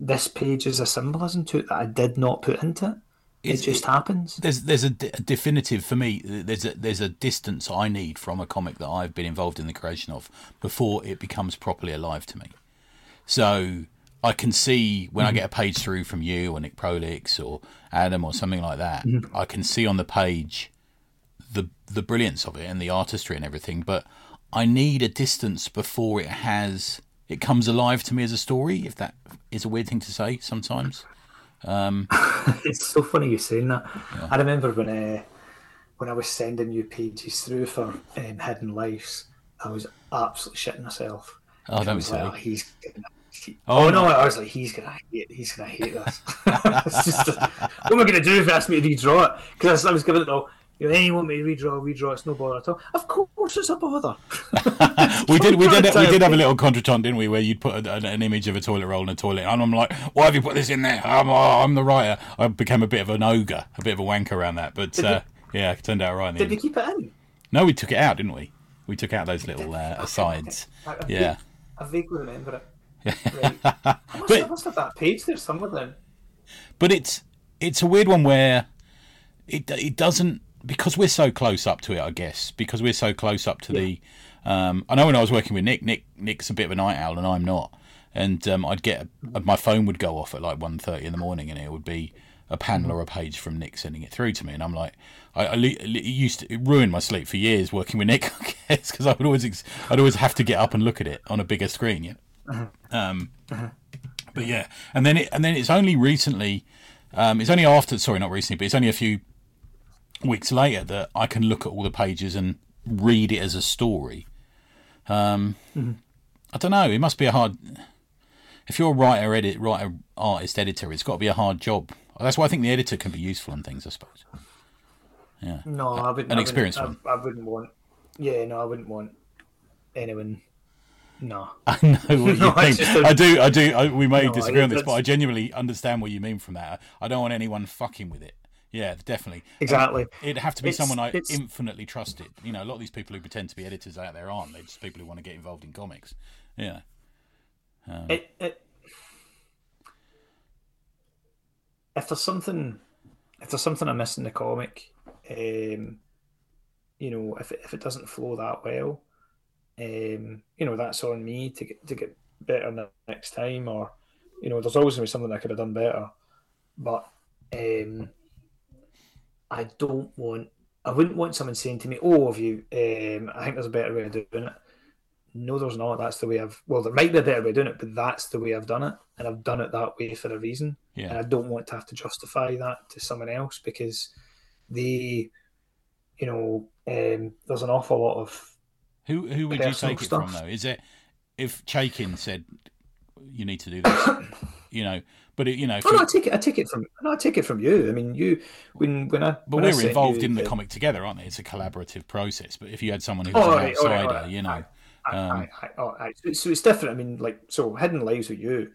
this page is a symbolism to it that I did not put into it. It It's- just happens. There's there's a, a definitive for me. There's a there's a distance I need from a comic that I've been involved in the creation of before it becomes properly alive to me. So I can see when I get a page through from you or Nick Prolix or Adam or something like that. I can see on the page the the brilliance of it and the artistry and everything. But I need a distance before it has it comes alive to me as a story. If that is a weird thing to say sometimes. [LAUGHS] it's so funny you saying that. I remember when uh, when I was sending you pages through for um, Hidden Lives, I was absolutely shitting myself. Oh, don't be like, "Oh, he's he- Oh, oh, no. I was like, he's gonna hate. He's gonna hate this. [LAUGHS] just, what am I gonna do if he asks me to redraw it? Because I was giving it all. You know, hey, you want me to redraw? Redraw. It's no bother at all. Of course, it's a bother. [LAUGHS] we did we did we did have a little contretemps, didn't we? Where you'd put a, an, an image of a toilet roll in a toilet, and I'm like, "Why have you put this in there?" I'm, oh, I'm the writer. I became a bit of an ogre, a bit of a wanker around that, but uh, yeah, it turned out right. In the Did we keep it in? No, we took it out, didn't we? We took out those little uh, asides. I, I Yeah, I vaguely remember it. Right. I must, I But- must have that page there somewhere then. but it's it's a weird one where it it doesn't because we're so close up to it. I guess because we're so close up to the. Um, I know when I was working with Nick, Nick Nick's a bit of a night owl, and I'm not. And um, I'd get my phone would go off at like 1.30 in the morning, and it would be a panel or a page from Nick sending it through to me, and I'm like, I, I it used to it ruined my sleep for years working with Nick, [LAUGHS] I guess, because I would always I'd always have to get up and look at it on a bigger screen, yeah. Um, but yeah, and then it and then it's only recently, um, it's only after sorry not recently, but it's only a few weeks later that I can look at all the pages and read it as a story. Um, I don't know. It must be a hard. If you're a writer, edit, writer, artist, editor, it's got to be a hard job. That's why I think the editor can be useful in things. I suppose. Yeah. No, I wouldn't. an I experienced wouldn't, I, I wouldn't want. Yeah, no, I wouldn't want anyone. No. [LAUGHS] I know what [LAUGHS] you No, I mean. don't- I do. I do. I, we may No, disagree I- on this, but I genuinely understand what you mean from that. I don't want anyone fucking with it. Yeah, definitely. Exactly. It'd have to be It's- someone I it's- infinitely trusted. You know, a lot of these people who pretend to be editors out there aren't. They're just people who want to get involved in comics. Yeah. It, it, if there's something, if there's something I miss in the comic, um, you know, if it, if it doesn't flow that well, um, you know, that's on me to get to get better next time, or you know, there's always gonna be something I could have done better, but um, I don't want. I wouldn't want someone saying to me, "Oh, have you? Um, I think there's a better way of doing it." No, there's not. That's the way I've. Well, there might be a better way of doing it, but that's the way I've done it, and I've done it that way for a reason. And I don't want to have to justify that to someone else because they, you know, um, there's an awful lot of Who who would you take it stuff. from though? Is it if Chaykin said you need to do this, [COUGHS] you know? But it, you know, Oh no, I take it. I take it from. No, I take it from you. I mean, you when when I. but when we're sent involved you in the comic together, aren't they? It's a collaborative process. But if you had someone who was Oh, an outsider, right, right. you know, um, oh, aye. So, so it's different. I mean, like so, hidden lives with you.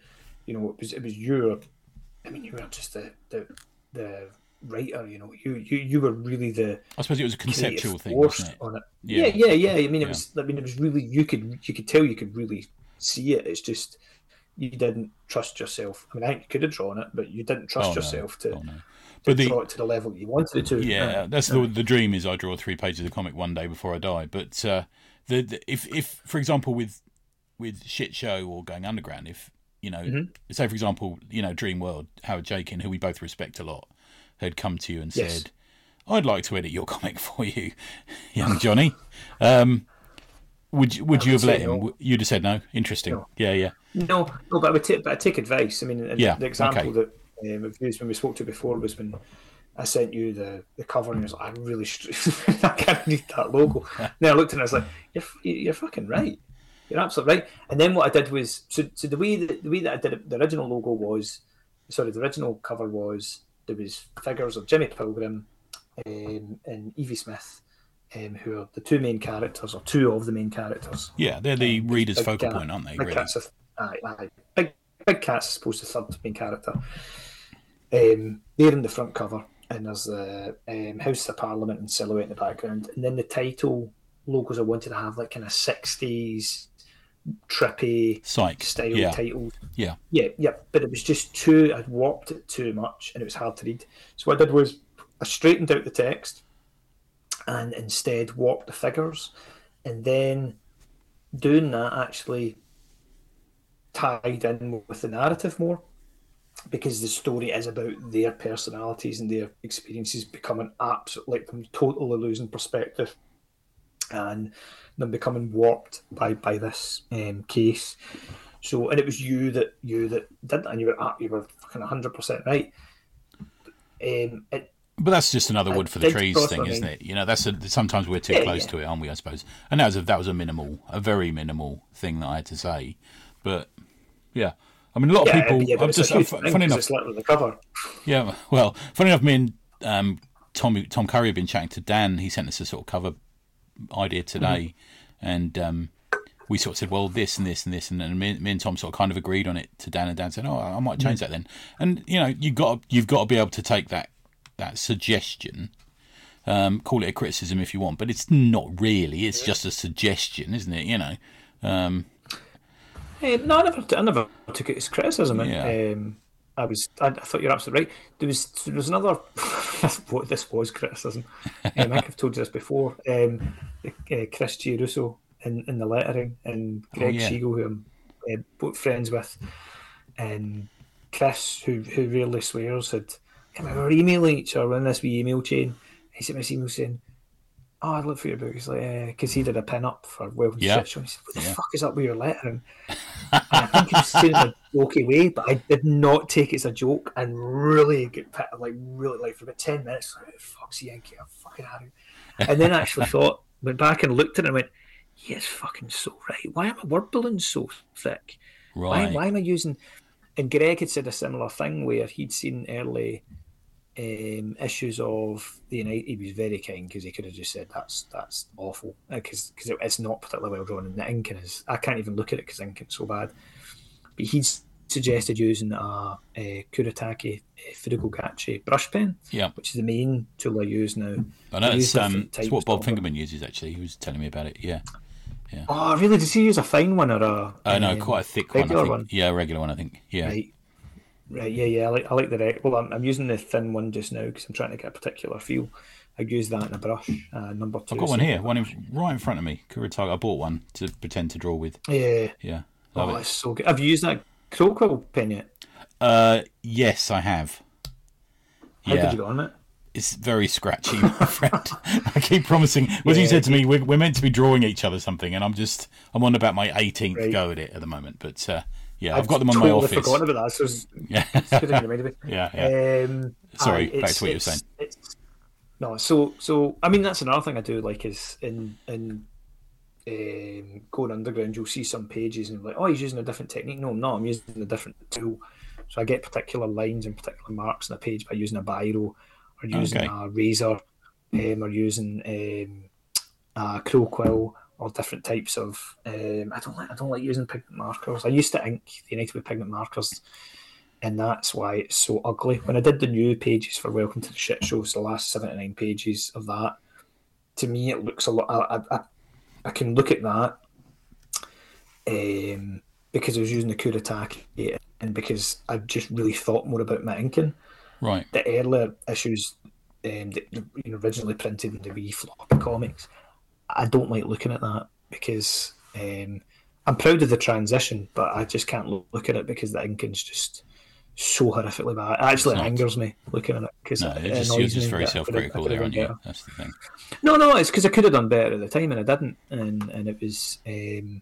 You know, it was it was your. I mean, you weren't just the the the writer. You know, you you you were really the I suppose it was a conceptual thing, wasn't it? on it. Yeah. Yeah, yeah, yeah. I mean, it was. I mean, it was really. You could you could tell you could really see it. It's just you didn't trust yourself. I mean, I think you could have drawn it, but you didn't trust Oh, no. yourself to, Oh, no. to But the draw it to the level you wanted it to. yeah, that's the the dream is I draw three pages of the comic one day before I die. But uh, the, the if if for example with with shit show or going underground, if you know, Mhm. say for example, you know, Dream World, Howard Chaykin, who we both respect a lot, had come to you and Yes. said, "I'd like to edit your comic [LAUGHS] for you, young Jonny." Um, would you, would I you have let him? no. You'd have said no. Interesting. No. Yeah, yeah. No, no, but I would take, but I take advice. I mean, Yeah, the example okay. that um, we've used when we spoke to before was when I sent you the, the cover and you was like, I really, str- [LAUGHS] I can't read that logo. [LAUGHS] then I looked and I was like, you're, you're fucking right. You're absolutely right. And then what I did was, so, so the way that the way that I did it, the original logo was, sorry, the original cover was there was figures of Jimmy Pilgrim um, and Evie Smith, um, who are the two main characters or two of the main characters. Yeah, they're the reader's focal cat. point, aren't they? Big Really? cat's a, aye, aye. Big big cat's supposed to be third main character. Um, they're in the front cover, and there's the um, House of Parliament and silhouette in the background, and then the title logos I wanted to have like kind of sixties trippy Psych. style Yeah. titles. Yeah. Yeah, yeah, but it was just too. I'd warped it too much, and it was hard to read. So what I did was I straightened out the text, and instead warped the figures, and then doing that actually tied in with the narrative more, because the story is about their personalities and their experiences becoming absolute, like them totally losing perspective, and them becoming warped by by this um, case. So, and it was you that you that did that, and you were at, you were fucking hundred percent right. Um, it, But that's just another wood for the trees thing, isn't it? You know, that's a, sometimes we're too Yeah, close yeah. to it, aren't we? I suppose. And that was a, that was a minimal, a very minimal thing that I had to say. But yeah, I mean, a lot of yeah, people. yeah, I'm just thing funny enough. it's literally the cover. Yeah, well, funny enough, me and um, Tom Tom Curry have been chatting to Dan. He sent us a sort of cover idea today, Mm-hmm. and um, we sort of said, well, this and this and this, and then me, me and Tom sort of kind of agreed on it to Dan, and Dan said, oh, I might Mm-hmm. change that then. And you know, you got you've got to be able to take that that suggestion. Um, call it a criticism if you want, but it's not really. It's just a suggestion, isn't it? You know, um, Eh, no, I never, I never took it as criticism. Yeah. Um, I was, I, I thought you're absolutely right. There was, there was another. [LAUGHS] what this was criticism. Um, I think I've told you this before. Um, uh, Chris G. Russo in, in the lettering, and Greg yeah. Siegel, who I'm uh, both friends with, and Chris, who who rarely swears, had. I mean, we were emailing each other in this wee email chain. He sent me this email saying, "Oh, I'd love for your book." He's like, uh, because he did a pin up for Welcome Yeah. Show. He said, "What the Yeah. fuck is up with your lettering?" And I think he was saying in a jokey way, but I did not take it as a joke and really get pit, like really like for about ten minutes. Like, Fuck's Yankee, I'm fucking out. And then I actually [LAUGHS] thought, went back and looked at it and went, "He is fucking so right. Why am I word balloons so thick? Why, right? why am I using?" And Greg had said a similar thing where he'd seen early um, issues of the United. He was very kind because he could have just said that's that's awful because because it, it's not particularly well drawn and the ink is. I can't even look at it because inking's so bad. But he'd suggested using a, a Kuretake uh, Fudegokochi brush pen, Yeah, which is the main tool I use now. I know it's, um, it's what Bob Fingerman uses. Actually, he was telling me about it. Yeah. Oh, really? Does he use a fine one or a? Oh no, um, quite a thick one. Regular one? Yeah, a regular one. I think. Yeah. Right. Right, yeah, yeah. I like, I like the rec- well. I'm, I'm using the thin one just now because I'm trying to get a particular feel. I use that in a brush, uh, number two. I've got one here, one in, right in front of me. Kuretake. I bought one to pretend to draw with. Yeah, Yeah, love oh, it. it's so good. Have you used that Crowquill pen yet? Uh, yes, I have. How Yeah, did you get on it? it's very scratchy, my [LAUGHS] friend. I keep promising. What you said to me, we're, we're meant to be drawing each other something, and I'm just I'm on about my 18th Right. go at it at the moment. But uh, yeah, I've, got them on my office. forgotten about that. So it's, [LAUGHS] Yeah, it's good that you reminded me. [LAUGHS] yeah, yeah. Um, Sorry, back to what you were saying. no, so so I mean that's another thing I do like is in in um, going underground, you'll see some pages and like, oh, he's using a different technique. No, I'm not. I'm using a different tool. So I get particular lines and particular marks on a page by using a biro or using Okay. a razor um, or using um, a crow quill or different types of. Um, I don't like. I don't like using pigment markers. I used to ink the United with pigment markers, and that's why it's so ugly. When I did the new pages for Welcome to the Shit Show, so the last seventy nine pages of that, to me it looks a lot. I, I, I, can look at that um, because I was using the Kuretake and because I just really thought more about my inking. Right. The earlier issues um, that you know, originally printed in the wee floppy comics, I don't like looking at that because um, I'm proud of the transition, but I just can't look, at it because the inking's just so horrifically bad. It actually angers me looking at it because No, it just, annoys you're just very that I self could've- I critical could've there, aren't you? That's the thing. No, no, it's because I could have done better at the time and I didn't, and and it was. Um,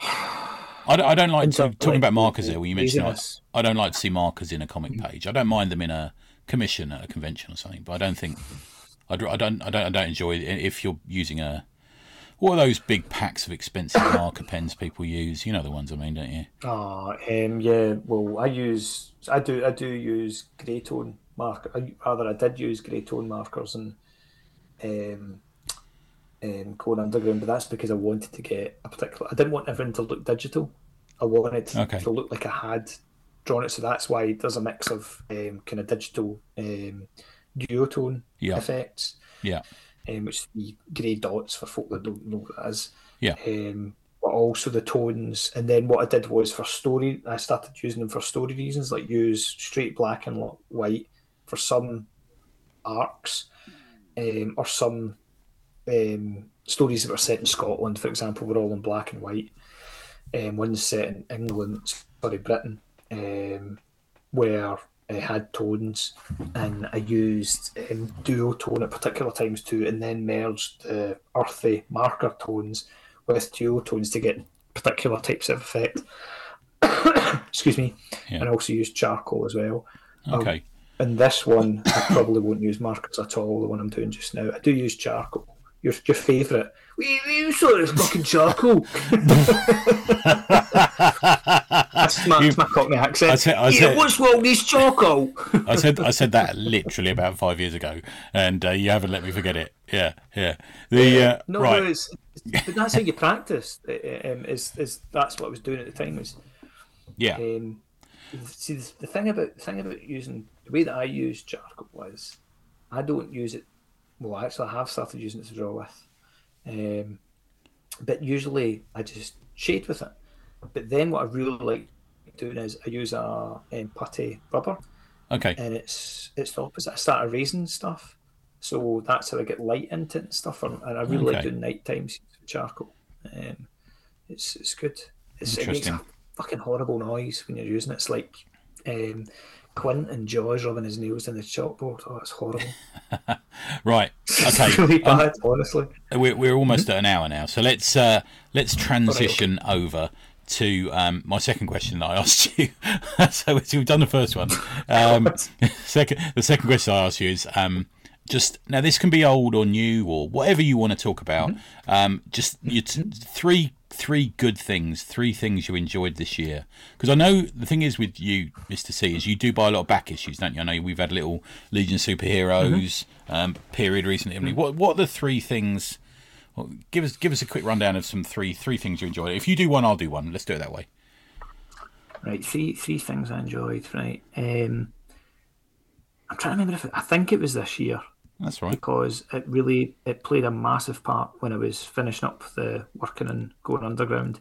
I don't, I don't like to, talking like, about markers there. Where you mentioned, I. I don't like to see markers in a comic page. I don't mind them in a commission at a convention or something, but I don't think I don't I don't I don't, I don't enjoy it if you're using a what are those big packs of expensive [COUGHS] marker pens people use? You know the ones I mean, don't you? Ah, um, yeah. Well, I use, I do, I do use grey tone marker. I, rather, I did use grey tone markers and um, um, Code Underground, but that's because I wanted to get a particular. I didn't want everything to look digital. I wanted Okay. to look like I had drawn it, so that's why there's a mix of um, kind of digital um, duotone Yeah. effects, Yeah, um, which the grey dots for folk that don't know what that is yeah, um, but also the tones. And then what I did was for story, I started using them for story reasons, like use straight black and white for some arcs, um, or some um, stories that were set in Scotland, for example, were all in black and white. Um, one's set in England, sorry, Britain, um, where I had tones, and I used um, duotone at particular times too, and then merged the earthy marker tones with duotones to get particular types of effect. [COUGHS] Excuse me, Yeah. and I also used charcoal as well. Um, okay. And this one, I probably won't use markers at all. The one I'm doing just now, I do use charcoal. Your your favourite? We you saw this fucking charcoal. [LAUGHS] that's, my, that's my Cockney accent. I said- I yeah, what's wrong with this charcoal? I said I said that literally about five years ago, and uh, you haven't let me forget it. Yeah, yeah. The uh, no, right. no, it's, it's- but that's how you practice. uh, Um, is is that's what I was doing at the time was yeah, Um, see, the, the thing about the thing about using the way that I use charcoal was, I don't use it. Well, actually, I have started using it to draw with, um, but usually I just shade with it. But then what I really like doing is I use a um, putty rubber, okay. and it's it's the opposite. I start erasing stuff, so that's how I get light into it and stuff. And I really like doing night times with charcoal. Um, it's it's good. It's, it makes a fucking horrible noise when you're using it. It's like um, Quint and Jaws rubbing his nails in the chalkboard. Oh, it's horrible. [LAUGHS] Right. Okay. Really bad, honestly. We're, we're almost at an hour now, so let's uh, let's transition over to um, my second question that I [LAUGHS] asked you. [LAUGHS] so we've done the first one. Um, second, the second question I asked you is um, just now. This can be old or new or whatever you want to talk about. Um, just you t- three three good things, three things you enjoyed this year. Because I know the thing is with you, Mister C, is you do buy a lot of back issues, don't you? I know we've had a little Legion superheroes um, period recently. I mean, what what are the three things? Well, give us give us a quick rundown of some three three things you enjoyed. If you do one, I'll do one. Let's do it that way. Right, three three things I enjoyed. Right, um, I'm trying to remember if it, I think it was this year. That's right. because it really it played a massive part when I was finishing up the working and going underground.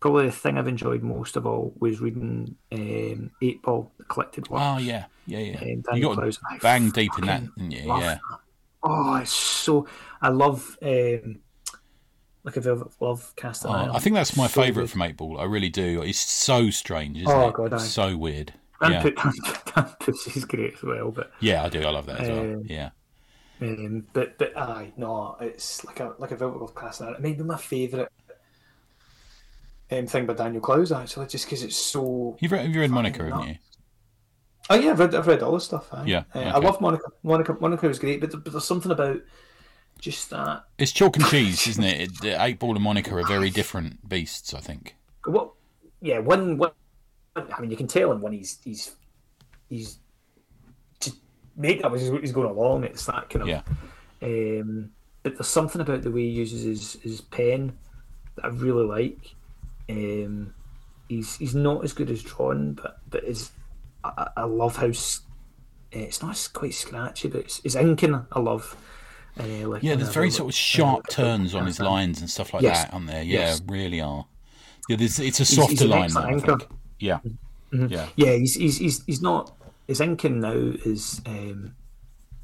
Probably the thing I've enjoyed most of all was reading um, Eightball, the collected work. Oh yeah, yeah, yeah. Um, you got Clowes. I bang deep in that, didn't you? Yeah. that. Oh, it's so. I love um, like a velvet glove cast. Oh, I think that's my favourite from Eightball. I really do. It's so strange, isn't Oh, it? God, aye. so weird. And Yeah. [LAUGHS] Pussy's great as well, but yeah, I do. I love that as well. Um, Yeah, um, but but aye, no, it's like a like a velvet glove cast. It may be my favourite um, thing by Daniel Clowes actually, just because it's so you've read, have you read Monica, haven't you? Oh yeah, I've read, I've read all the stuff. Aye. Yeah, Uh, I love Monica. Monica. Monica was great, but, but there's something about just that. It's chalk and cheese, isn't it? it the Eightball and Monica are very different beasts, I think. What? Yeah, one. one I mean, you can tell him when he's he's he's made up as he's going along. It's that kind of. Yeah. Um, but there's something about the way he uses his, his pen that I really like. Um, he's he's not as good as drawn, but but his I, I love how uh, it's not quite scratchy, but it's, his inking I love. Uh, like Yeah, there's very sort of sharp uh, turns on his lines and stuff like Yes. that, aren't there? Yeah, Yes. really are. Yeah, it's a he's softer line, I anchor. think. Yeah. Yeah. Yeah, he's he's he's, he's not his inking now is um,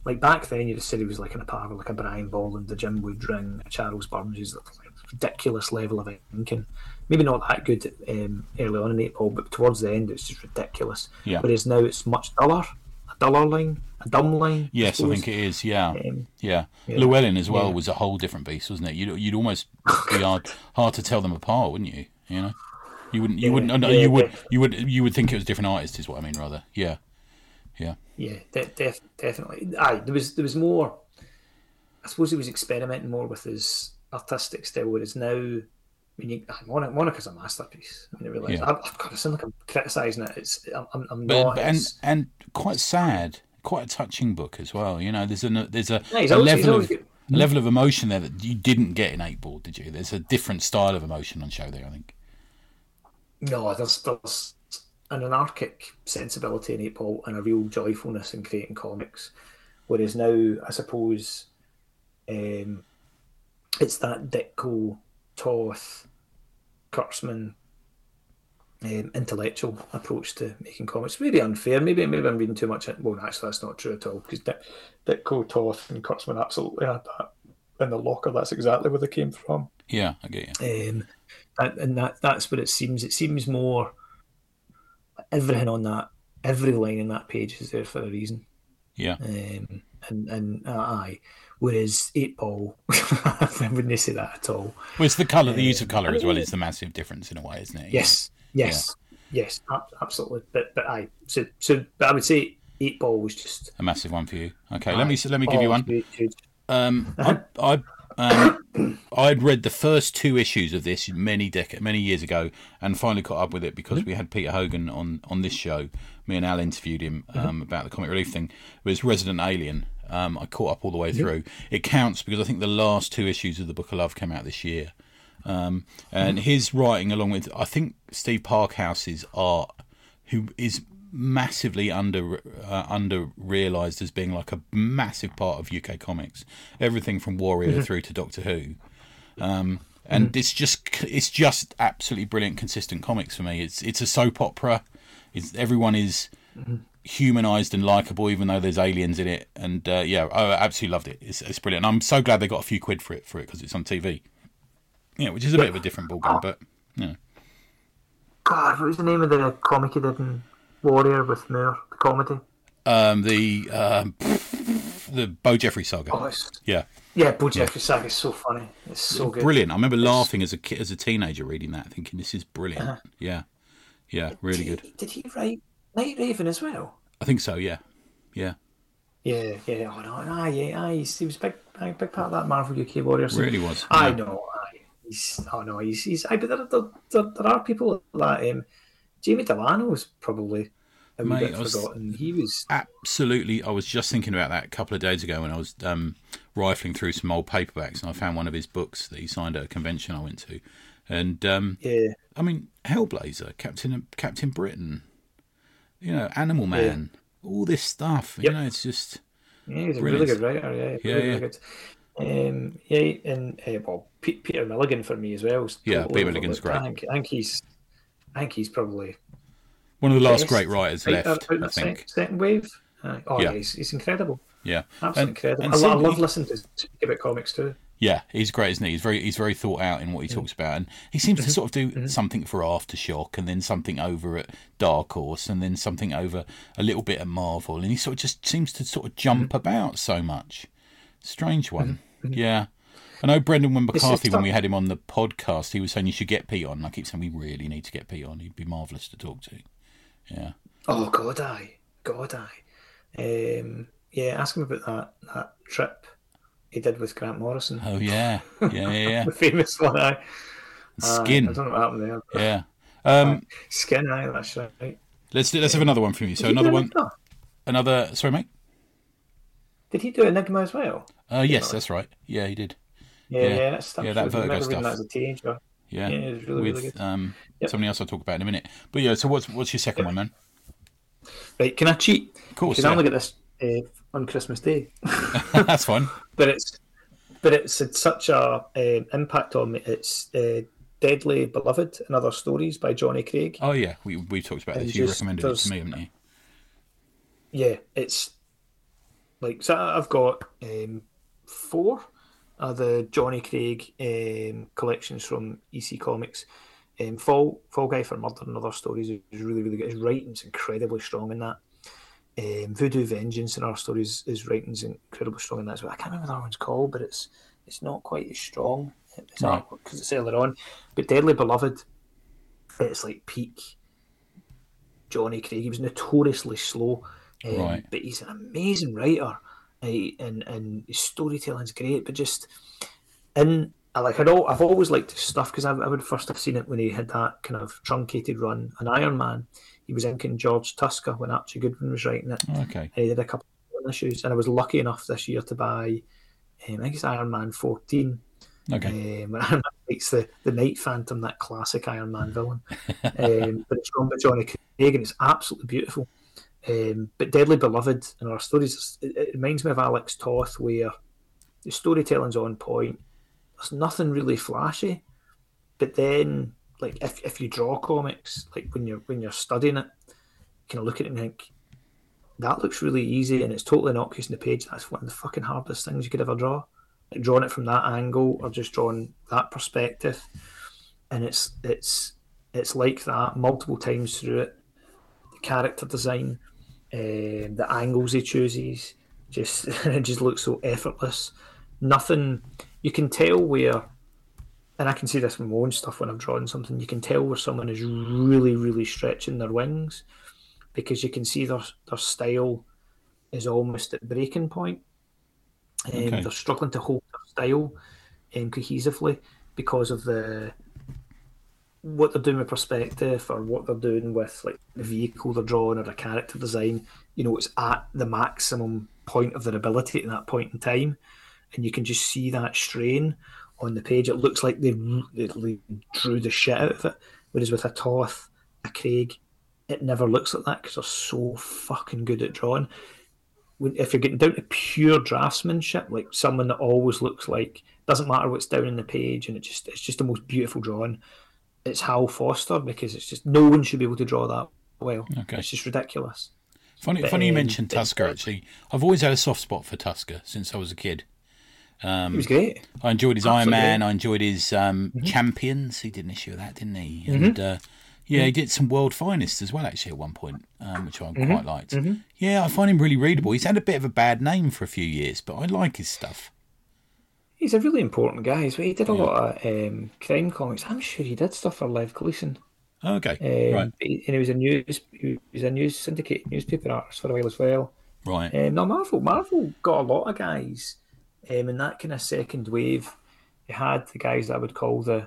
like back then. You just said he was like an apart like a Brian Bolland, a Jim Woodring, a Charles Burns. He's like a ridiculous level of inking. Maybe not that good um, early on in Eightball, but towards the end it's just ridiculous. Yeah. Whereas now it's much duller, a duller line, a dumb line. Yes, I suppose. think it is. Yeah, Um, yeah. yeah. Llewellyn as well Yeah. was a whole different beast, wasn't it? You'd, you'd almost [LAUGHS] be hard hard to tell them apart, wouldn't you? You know, you wouldn't. You Yeah, wouldn't. yeah, you would. You would. You would think it was different artist, is what I mean. Rather, yeah, yeah, Yeah, de- def- definitely. Aye, there was there was more. I suppose he was experimenting more with his artistic style, whereas now, I mean, you, Monica, Monica's a masterpiece. I mean, I realise Yeah. I've, I've got to sound like I'm criticising it. It's I'm, I'm, but, not. but- and and quite sad, quite a touching book as well. You know, there's a there's a, Yeah, a always- level of good. a level of emotion there that you didn't get in Eightball, did you? There's a different style of emotion on show there, I think. no, there's there's an anarchic sensibility in Eightball and a real joyfulness in creating comics, whereas now I suppose um, it's that Ditko, Toth, Kurtzman um, intellectual approach to making comics. Maybe unfair. Maybe maybe I'm reading too much. in- Well, actually, that's not true at all because Dick, Ditko, Toth, and Kurtzman absolutely had that in the locker. That's exactly where they came from. Yeah, I get you. Um, and, and that that's what it seems. It seems more everything on that, every line in that page is there for a reason. Yeah, Um, and and uh, aye, whereas Eightball, [LAUGHS] I wouldn't say that at all. well, it's the color, the use of color as well is the massive difference in a way, isn't it? Yes, yes, yes, absolutely. But but aye, so so but I would say Eightball was just. a massive one for you. Okay, let me let me give you one. huge, huge. Um, [LAUGHS] I, I, um, [CLEARS THROAT] I'd read the first two issues of this many dec- many years ago, and finally caught up with it because we had Peter Hogan on on this show. Me and Al interviewed him um, about the comic relief thing. It was Resident Alien. Um, I caught up all the way through. It counts because I think the last two issues of the Book of Love came out this year. Um, and his writing, along with I think Steve Parkhouse's art, who is massively under uh, under realized as being like a massive part of UK comics. Everything from Warrior through to Doctor Who, um, and it's just it's just absolutely brilliant, consistent comics for me. It's it's a soap opera. It's everyone is humanized and likable, even though there's aliens in it. And uh, yeah, I absolutely loved it. It's, it's brilliant. I'm so glad they got a few quid for it for it because it's on TV. Yeah, which is a bit of a different ballgame, but yeah. God, what was the name of the comic he did in Warrior with Moore? The comedy. Um, the um, the Bo Jeffrey saga. Oh, Yeah, yeah, Bo Jeffrey saga is so funny. It's so good. brilliant. I remember laughing as a ki- as a teenager reading that, thinking this is brilliant. Uh-huh. Yeah, yeah, really Did good. he, did he write Night Raven as well? I think so. Yeah, yeah, Yeah, yeah, oh no, aye, yeah, aye, he was a big, big, part of that Marvel UK Warriors. really was. I yeah. know, aye, he's, oh no, he's, he's, aye, but there, there, there, there are people that, um, Jamie Delano Delano's probably a wee Mate, I was- forgotten. He was, Absolutely, I was just thinking about that a couple of days ago when I was um, rifling through some old paperbacks and I found one of his books that he signed at a convention I went to, and um, yeah, I mean Hellblazer, Captain Captain Britain, you know, Animal Man, all this stuff. Yep. You know, it's just yeah, he's a really good writer, yeah, Yeah, really, yeah. really. Um, yeah, and uh, well, Pe- Peter Milligan for me as well. Yeah, Peter Milligan's overlooked. I great. think, I think he's, I think he's probably one of the last great writers left. out I the think. second wave. Uh, oh Yeah. yeah, he's, he's incredible. Yeah, Absolutely And- incredible. and I, lo- I love listening to speak about comics too. Yeah, he's great, isn't he? He's very he's very thought out in what he mm. talks about, and he seems to mm-hmm. sort of do mm-hmm. something for Aftershock, and then something over at Dark Horse, and then something over a little bit at Marvel, and he sort of just seems to sort of jump mm-hmm. about so much. Strange one, yeah. I know Brendan McCarthy when we had him on the podcast, he was saying you should get Pete on. And I keep saying we really need to get Pete on. He'd be marvelous to talk to. Yeah, Oh God, I, God, I. Um, yeah, ask him about that that trip he did with Grant Morrison. Oh yeah, yeah, yeah. yeah. [LAUGHS] the famous one. Aye. Skin. Aye, I don't know what happened there. but- Yeah. Um, Skin. Aye, that's right. let's do, let's have another one from you. So Did he do another one, Enigma? another. Sorry, mate. Did he do Enigma as well? Uh, yes, that's right. Yeah, he did. Yeah, Yeah. yeah, that's stuff. Yeah, that I remember Vertigo that stuff. as a teenager. Yeah, Yeah, really, with really good. um Yep. something else I'll talk about in a minute. But yeah, so what's what's your second one, man? Right, can I cheat? Of course, Because I yeah. only get this uh, on Christmas Day. [LAUGHS] [LAUGHS] that's fine. but it's but it's had such a um, impact on me. It's uh, Deadly Beloved and Other Stories by Johnny Craig. Oh yeah, we we talked about And this. You recommended it to me, haven't you? Yeah, it's like so. I've got um, four of the Johnny Craig um, collections from EC Comics. Um, Fall Fall Guy for Murder and Other Stories is really really good. His writing's incredibly strong in that. Um, Voodoo Vengeance and Other Stories his writing's incredibly strong in that as well. I can't remember what that one's called, but it's it's not quite as strong. Because it's earlier on. But Deadly Beloved, it's like peak Johnny Craig. He was notoriously slow, um, Right. but he's an amazing writer, and and his storytelling's great. But just in I like I'd all, I've always liked his stuff because I, I would first have seen it when he had that kind of truncated run on Iron Man. He was inking George Tuska when Archie Goodwin was writing it, Okay. and he did a couple of issues. And I was lucky enough this year to buy, um, I think it's Iron Man fourteen. Okay. Um, when [LAUGHS] Iron Man fights the, the Night Phantom, that classic Iron Man villain. [LAUGHS] um, but it's run by Johnny Craig and it's absolutely beautiful. Um, but Deadly Beloved and our stories, it, it reminds me of Alex Toth, where the storytelling's on point. There's nothing really flashy, but then, like if, if you draw comics, like when you're when you're studying it, you of look at it and think that looks really easy and it's totally innocuous on the page. That's one of the fucking hardest things you could ever draw like drawing it from that angle or just drawing that perspective and it's it's it's like that multiple times through it the character design um, the angles he chooses just it [LAUGHS] just looks so effortless nothing you can tell where and I can see this with my own stuff when I'm drawing something you can tell where someone is really really stretching their wings because you can see their their style is almost at breaking point um, Okay. They're struggling to hold their style um, cohesively because of the what they're doing with perspective or what they're doing with like the vehicle they're drawing or the character design. You know, it's at the maximum point of their ability at that point in time, and you can just see that strain on the page. It looks like they, they drew the shit out of it. Whereas with a Toth, a Craig, it never looks like that because they're so fucking good at drawing if you're getting down to pure draftsmanship, like someone that always looks like doesn't matter what's down in the page, and it just it's just the most beautiful drawing. It's Hal Foster because it's just no one should be able to draw that well. Okay. It's just ridiculous. Funny, But, funny you um, mentioned Tuska. Actually, I've always had a soft spot for Tuska since I was a kid. He was great. I enjoyed his Iron Man. I enjoyed his um, Mm-hmm. Champions. He did an issue of that, didn't he? And uh, yeah, Mm-hmm. he did some World Finest as well, actually, at one point, um, which I Mm-hmm. quite liked. Yeah, I find him really readable. He's had a bit of a bad name for a few years, but I like his stuff. He's a really important guy. So he did a lot of um, crime comics. I'm sure he did stuff for Lev Gleason. Okay, Um, right, he- And he was a news he was a news syndicate newspaper artist for a while as well. right. Um, no, Marvel, Marvel got a lot of guys um, in that kind of second wave. You had the guys that I would call the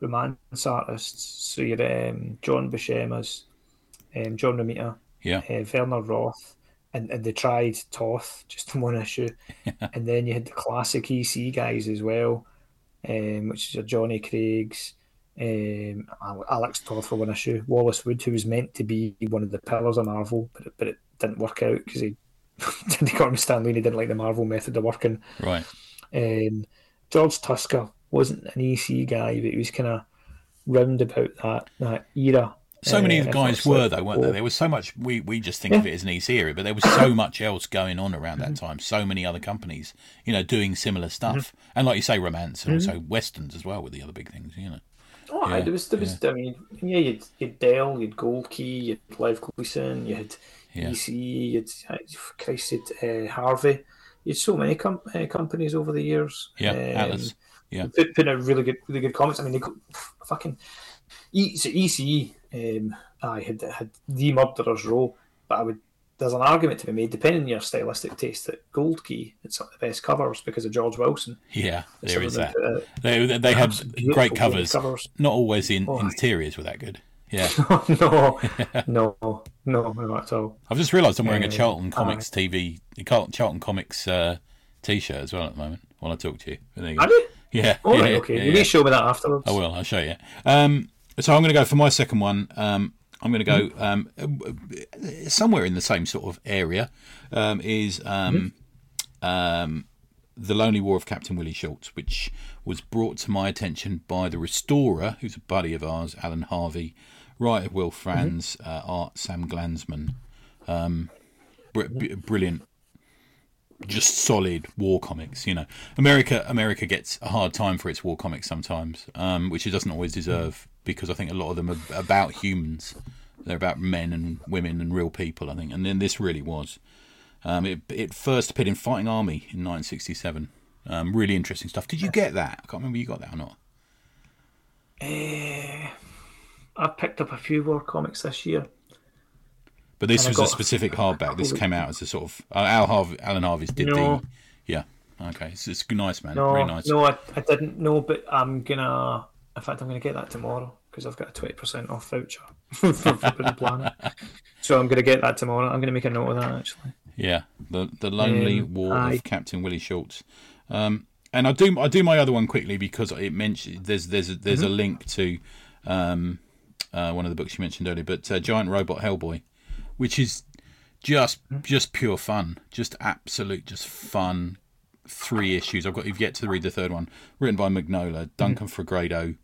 romance artists. So you had um, John Buscema's, um, John Romita, Yeah, uh, Werner Roth, and, and they tried Toth just [LAUGHS] in one issue. [LAUGHS] and then you had the classic EC guys as well, um, which is Johnny Craig's, um, Alex Toth for one issue, Wallace Wood, who was meant to be one of the pillars of Marvel, but it, but it didn't work out because he [LAUGHS] didn't got him Stan Lee he didn't like the Marvel method of working. right. Um, George Tuska wasn't an EC guy, but he was kind of round about that that era. So many Uh, guys were though, weren't there? There was so much. We we just think of it as an EC era, but there was so much else going on around that Mm-hmm. time. So many other companies, you know, doing similar stuff, and like you say, romance and Mm-hmm. also westerns as well with the other big things. You know, Oh, Yeah, there was, there was. I mean, yeah, you'd, you'd Dell, you'd Gold Key, you'd Lev Gleason, you had Yeah. EC, you'd uh, Christ, you'd uh, Harvey. You had so many com- uh, companies over the years. yeah, um, Atlas. Yeah, put, putting out really good, really good comments. I mean, they got, fucking e, so ECE. Um, I had had the Murderer's Row, but I would there's an argument to be made, depending on your stylistic taste, that Gold Key it's some of the best covers because of George Wilson. Yeah, there is that. put out They they had great covers. covers. Not always the in- Oh, interiors were that good. Yeah, [LAUGHS] no, no, no, not at all. I've just realised I'm wearing a Uh, Charlton Comics TV, a Charlton Charlton Comics uh, t-shirt as well at the moment. While I talk to you, There you go. Are you? Yeah. All yeah, right, okay. yeah, you yeah. show me that afterwards. I will. I'll show you. Um, so I'm going to go for my second one. Um, I'm going to go um, somewhere in the same sort of area. Um, is um, um, the Lonely War of Captain Willy Schultz, which was brought to my attention by the restorer, who's a buddy of ours, Alan Harvey, writer Will Franz, uh, art Sam Glanzman. Um, br- b- brilliant just solid war comics. You know, America America gets a hard time for its war comics sometimes, um, which it doesn't always deserve because I think a lot of them are about humans. They're about men and women and real people. I think, and then this really was. Um, it it first appeared in Fighting Army in 1967. Um, really interesting stuff. Did you get that? I can't remember you got that or not. Eh, I picked up a few war comics this year. But this was a specific hardback. This came out as a sort of uh, Al Harvey, Alan Harvey's did No. the yeah. Okay, it's, it's nice, man. No, really nice. no, I, I didn't know, but I'm gonna. In fact, I'm gonna get that tomorrow because I've got a twenty percent off voucher [LAUGHS] for Forbidden Planet. So I'm gonna get that tomorrow. I'm gonna make a note of that actually. Yeah, the the lonely Um, war aye. of Captain Willy Schultz. Um, and I do I do my other one quickly because it mentioned there's there's a, there's a Mm-hmm. link to um, uh, one of the books you mentioned earlier, but uh, Giant Robot Hellboy, which is just Hmm? just pure fun, just absolute just fun. Three issues. I've got you've yet to read the third one, written by Mignola. Duncan Fegredo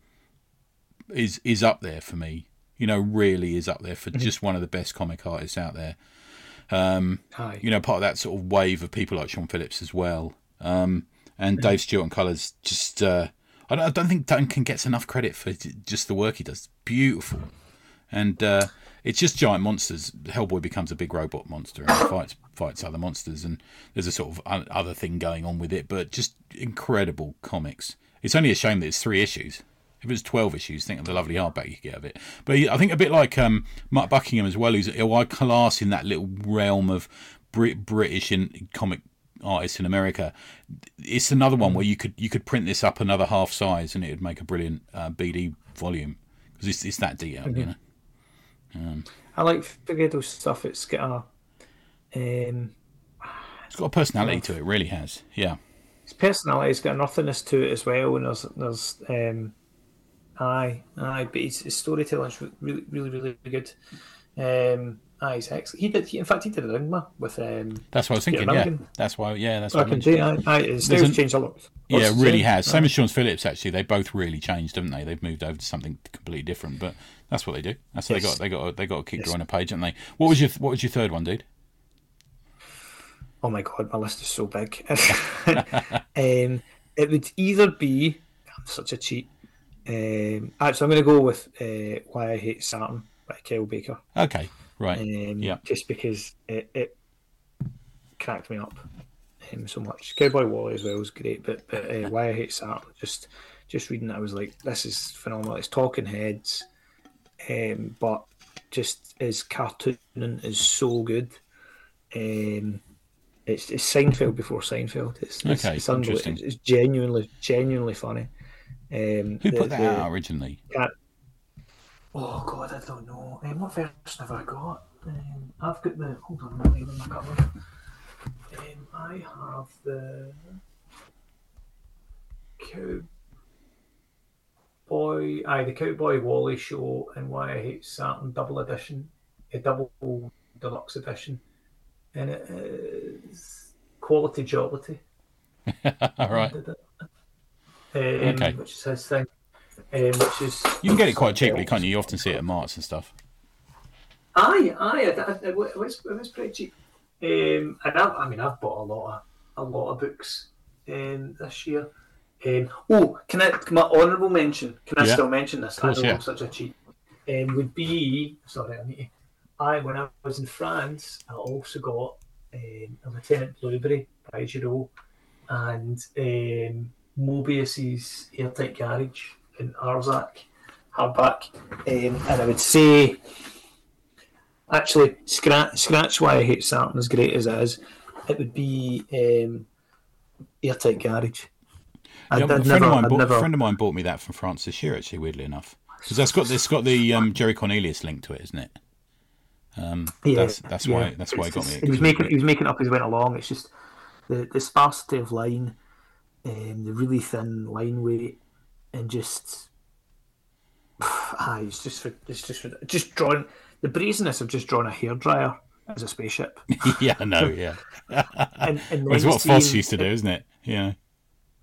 is is up there for me. You know, really is up there for Mm-hmm. just one of the best comic artists out there. Um, you know, part of that sort of wave of people like Sean Phillips as well. Um, and Dave Stewart and Colours just, uh, I, don't, I don't think Duncan gets enough credit for just the work he does. Beautiful. And uh, it's just giant monsters. Hellboy becomes a big robot monster and fights fights other monsters. And there's a sort of other thing going on with it, but just incredible comics. It's only a shame that it's three issues. If it was 12 issues, think of the lovely hardback you get of it. But I think a bit like um, Mark Buckingham as well, who's who I class in that little realm of Brit- British in comic artists in America. It's another one where you could you could print this up another half size and it would make a brilliant uh, BD volume because it's, it's that detailed, you know. I like Fegredo's stuff. It's got a. Um, It's got a personality to it, really has. Yeah. his personality's got an earthiness to it as well, and there's there's um, aye aye, but his, his storytelling's really really really good. Um, aye, he's excellent. He did. He, in fact, he did a Enigma with um. That's what I was thinking. Peter Yeah, Milligan. that's why. Yeah, that's what I mentioned. day, aye, aye, his style's changed a lot. Yeah, it really has. Same as Sean Phillips, actually. They both really changed, haven't they? They've moved over to something completely different, but that's what they do. That's what Yes. they got. They got. They got to keep Yes. drawing a page, haven't they? What was your What was your third one, dude? Oh my god, my list is so big. [LAUGHS] um, it would either be I'm such a cheat. Um, actually, I'm going to go with uh, "Why I Hate Saturn" by Kyle Baker. Okay, right. Um, Yeah. Just because it, it cracked me up um, so much. Cowboy Wally as well was great, but, but uh, "Why I Hate Saturn" just just reading it, I was like, this is phenomenal. It's talking heads, um, but just his cartooning is so good. Um, it's, it's Seinfeld before Seinfeld. It's, it's, Okay, it's, It's, it's genuinely, genuinely funny. Um, Who the- put that the- out originally? cat- Oh God, I don't know. Um, what version have I got? Um, I've got the. Hold on, let me in my cupboard. Um, I have the Cowboy. Aye, the Cowboy Wally show and Why I Hate Saturn double edition, a double deluxe edition, and it is quality jollity. [LAUGHS] All right. Um, Okay. Which is his thing. Um, which is You can get it quite cheaply, can't you? You often see it at marts and stuff. Aye, aye, it, was it was pretty cheap. Um, and I, I mean, I've bought a lot of a lot of books um, this year. Um, oh, can I my honourable mention? Can I Yeah. still mention this? course, I know yeah. I'm such a cheat. Um, would be sorry, I need to. I when I was in France, I also got um, a Lieutenant Blueberry by Giraud and um, Moebius's Airtight Garage in Arzach hardback. Um, and I would say Actually, scratch scratch why I hate Saturn as great as it is. It would be um, Airtight Garage. Yeah, a friend, never, of mine bought, never... friend of mine bought me that from France this year. Actually, weirdly enough, because that's got it's got the um, Jerry Cornelius link to it, isn't it? Um, yeah, that's, that's yeah. why that's why it got me. He was making he was making up as he went along. It's just the the sparsity of line, um, the really thin line weight, and just [SIGHS] ah, it's just for it's just for just drawing the brazenness of just drawing a hairdryer as a spaceship. [LAUGHS] yeah, I know. Yeah, [LAUGHS] and, and it's what Foss used to do, isn't it? Yeah.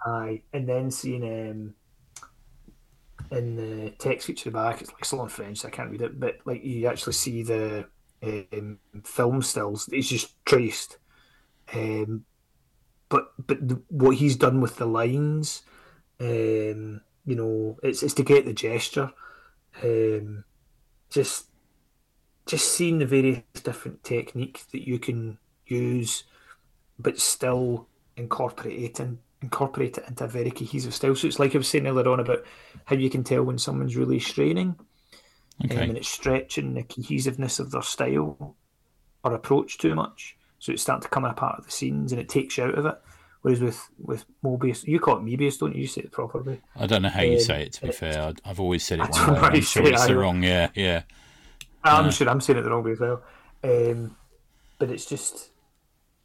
Aye, and then seeing um, in the text feature back, it's like still in French, so I can't read it, but like you actually see the um, film stills. It's just traced, um, but but the, what he's done with the lines, um, you know, it's it's to get the gesture. Um, just just seeing the various different techniques that you can use, but still incorporate it in, incorporate it into a very cohesive style. So it's like I was saying earlier on about how you can tell when someone's really straining, okay. um, and it's stretching the cohesiveness of their style or approach too much. So it's starting to come apart of the scenes, and it takes you out of it. Whereas with with Moebius, you call it Moebius, don't you? You say it properly. I don't know how you um, say it. To be it, fair, I've always said it one way. I'm sure it's the wrong. Yeah, yeah. I'm yeah. sure I'm saying it the wrong way as well. Um, but it's just,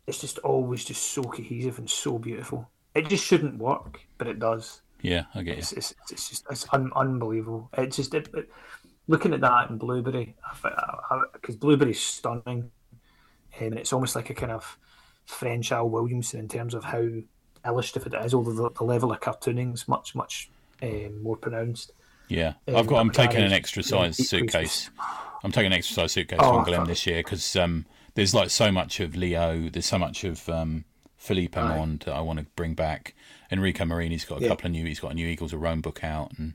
it's just always just so cohesive and so beautiful. It just shouldn't work, but it does. Yeah, I get you. It's, it's, it's just it's un- unbelievable. It's just it, it, looking at that in Blueberry because Blueberry's stunning, um, and it's almost like a kind of French Al Williamson in terms of how illustrative it is. Although the, the level of cartooning is much much um, more pronounced. Yeah, um, I've got. I'm taking an extra size suitcase. I'm taking an extra size suitcase oh, from Glenn this year because um, there's like so much of Leo. There's so much of um, Philippe Armand that I want to bring back. Enrico Marini's got a yeah. couple of new. He's got a new Eagles of Rome book out, and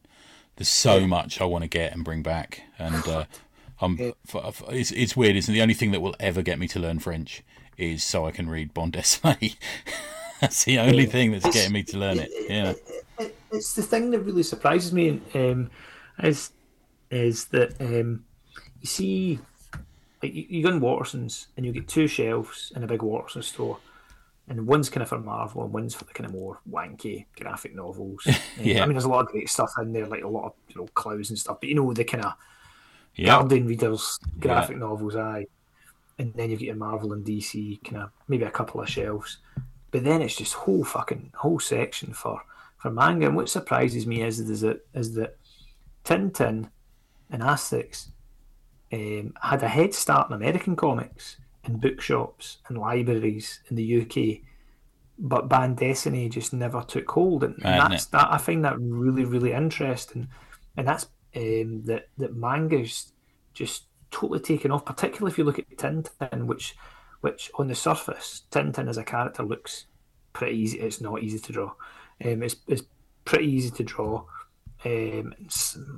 there's so yeah. much I want to get and bring back. And uh, [LAUGHS] I'm. It's it's weird. Isn't it? the only thing that will ever get me to learn French is so I can read bande dessinée. [LAUGHS] that's the only yeah. thing that's getting me to learn it. Yeah, it's the thing that really surprises me. Um, is is that um, you see, like you, you go in Waterstones and you get two shelves in a big Waterson store, and one's kind of for Marvel and one's for the kind of more wanky graphic novels. [LAUGHS] yeah. I mean, there's a lot of great stuff in there, like a lot of you know clowns and stuff. But you know the kind of yep. Guardian readers graphic yeah. novels, aye. And then you get your Marvel and DC, kind of maybe a couple of shelves. But then it's just whole fucking whole section for for manga. And what surprises me is is that is that Tintin and Asterix um, had a head start in American comics in bookshops and libraries in the UK, but bande dessinée just never took hold, and, and that's that. I find that really really interesting, and that's um, that that manga's just totally taken off. Particularly if you look at Tintin, which which on the surface Tintin as a character looks pretty easy. It's not easy to draw. Um, it's it's pretty easy to draw um,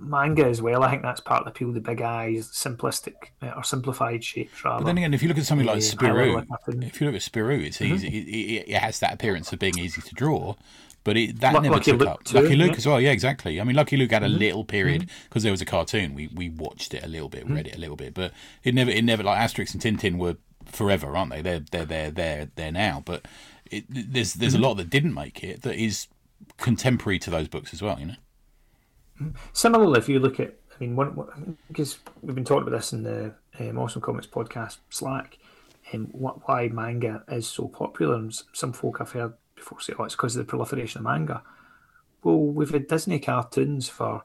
manga as well. I think that's part of the appeal. The big eyes, simplistic uh, or simplified shapes. Rather. But then again, if you look at something like uh, Spirou, if you look at Spirou, it's mm-hmm. easy. It, it, has that appearance of being easy to draw. But it, that never Lucky took Luke up. Too, Lucky Luke yeah. as well, yeah, exactly. I mean, Lucky Luke had a mm-hmm. little period because mm-hmm. there was a cartoon. We we watched it a little bit, mm-hmm. read it a little bit, but it never it never like Asterix and Tintin were forever, aren't they? They're they're they're they're there now. But it, there's there's a mm-hmm. lot that didn't make it that is contemporary to those books as well. You know. Similarly, if you look at, I mean, one, because we've been talking about this in the um, Awesome Comics podcast Slack, and um, what, why manga is so popular. And some folk I've heard before say, "Oh, it's because of the proliferation of manga." Well, we've had Disney cartoons for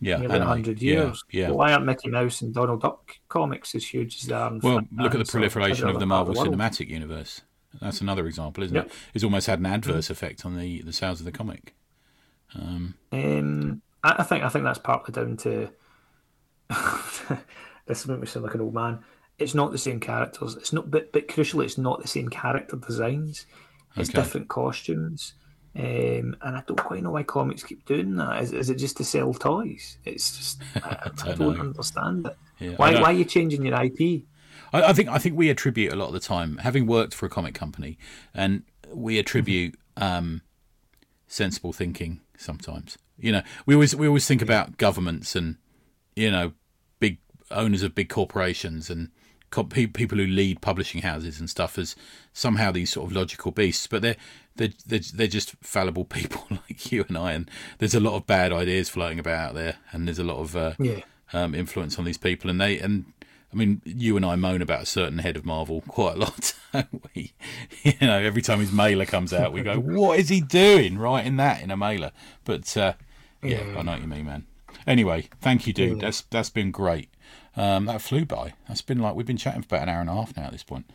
yeah, nearly hundred years. Yeah, yeah. why aren't Mickey Mouse and Donald Duck comics as huge as they are? Well, look at the proliferation of the Marvel Cinematic Universe. That's another example, isn't yep. it? It's almost had an adverse mm-hmm. effect on the, the sales of the comic. Um, um, I, think I think that's partly down to [LAUGHS] this makes me sound like an old man. It's not the same characters. It's not, but but crucially, it's not the same character designs. It's okay. different costumes, um, and I don't quite know why comics keep doing that. Is, is it just to sell toys? It's just [LAUGHS] I, I, don't, understand it. Yeah, why why are you changing your IP? I, I, think I think we attribute a lot of the time, having worked for a comic company, and we attribute um, sensible thinking sometimes. You know, we always we always think about governments and you know big owners of big corporations and people who lead publishing houses and stuff as somehow these sort of logical beasts, but they're they're they're, they're just fallible [LAUGHS] people like you and I. And there's a lot of bad ideas floating about out there, and there's a lot of uh, Yeah. um, influence on these people, and they and. I mean, you and I moan about a certain head of Marvel quite a lot, [LAUGHS] don't we? [LAUGHS] You know, every time his mailer comes out, we go, "What is he doing writing that in a mailer?" But uh, yeah, I know what you mean, man. Anyway, thank you, dude. That's that's been great. Um, that flew by. That's been like we've been chatting for about an hour and a half now at this point.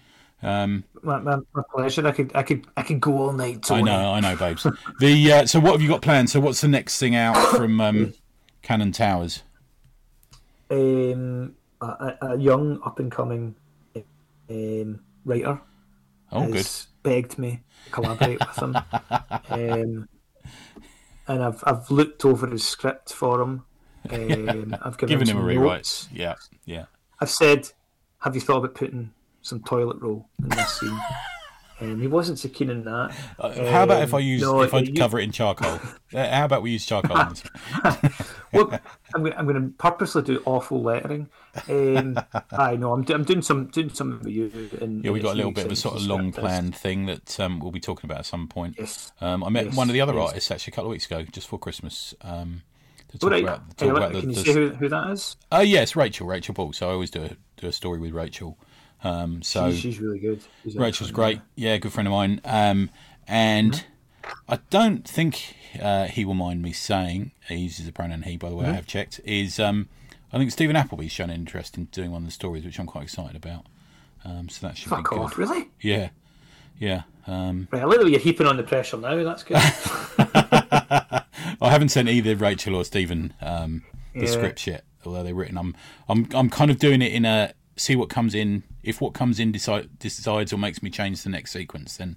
Um, My, my, my pleasure. I could I could I could go all night. I know, I know, babes. The uh, so what have you got planned? So what's the next thing out from um, Canon Towers? Um, a, a, young up and coming um, writer Oh, good. has begged me to collaborate with him. [LAUGHS] Um, and I've I've looked over his script for him. Um, I've given, Giving him a some rewrite. Yeah, yeah. I've said, "Have you thought about putting some toilet roll in this scene?" [LAUGHS] Um, he wasn't so keen on that. Uh, how about if I Um, use no, if I you- cover it in charcoal? [LAUGHS] Uh, how about we use charcoal? [LAUGHS] well, I'm going, I'm going to purposely do awful lettering. Um, I know I'm, I'm doing some doing some with you. And yeah, we got a little bit of a sort of long planned thing that um, we'll be talking about at some point. Yes. Um, I met Yes, one of the other yes. artists actually a couple of weeks ago, just for Christmas, um, talk right. about talk about the. can you the say who, who that is? Oh yes, Rachel, Rachel Ball. So I always do a, do a story with Rachel. Um, so she's, she's really good. She's Rachel's great. Yeah, good friend of mine. Um, and Mm-hmm. I don't think uh, he will mind me saying he uses the pronoun he. By the way, Mm-hmm. I have checked. Is um, I think Steven Appleby's shown interest in doing one of the stories, which I'm quite excited about. Um, so that should Fuck be good. off, really? Yeah, yeah. Um, Right, a little you're heaping on the pressure now. That's good. [LAUGHS] I haven't sent either Rachel or Steven um, the Yeah. scripts yet, although they're written. I'm I'm I'm kind of doing it in a see what comes in. If what comes in decide, decides or makes me change the next sequence, then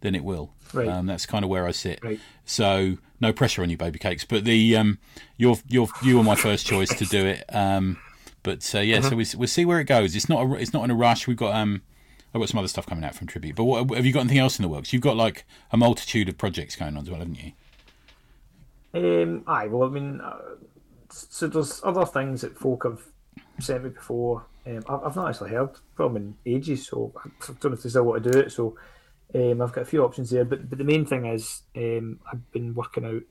then it will. Right. Um, that's kind of where I sit. Right. So no pressure on you, baby cakes. But the um, you're you're you were my first choice to do it. Um, but uh, yeah, Uh-huh. so we we'll see where it goes. It's not a, it's not in a rush. We've got um. I've got some other stuff coming out from Tribute, but what, have you got anything else in the works? You've got like a multitude of projects going on as well, haven't you? Um, aye, well, I mean, uh, so there's other things that folk have sent me before. Um, I've, I've not actually heard from in ages, so I don't know if they still want to do it. So um, I've got a few options there, but but the main thing is um, I've been working out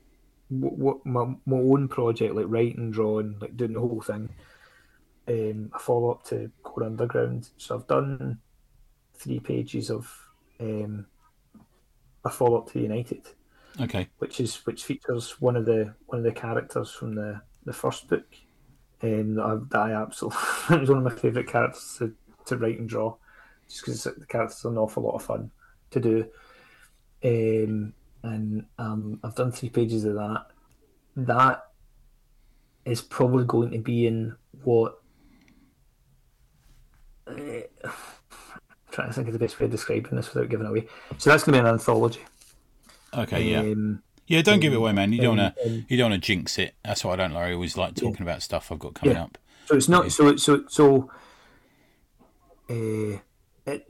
what, what my, my own project, like writing, drawing, like doing the whole thing. Um, a follow up to Core Underground. So I've done three pages of um, a follow up to United Okay. which is which features one of the one of the characters from the the first book, um, that I, that I absolutely [LAUGHS] it was one of my favourite characters to, to write and draw, just because the characters are an awful lot of fun to do. Um, and um, I've done three pages of that. That is probably going to be in what. [SIGHS] Uh, trying to think of the best way of describing this without giving away. So that's going to be an anthology. Okay. Yeah. Um, Yeah, don't give it away, man. You don't um, want to. um, You don't want to jinx it. That's what I don't like. I always like talking about stuff I've got coming Yeah. up. So it's not so so so. Uh, it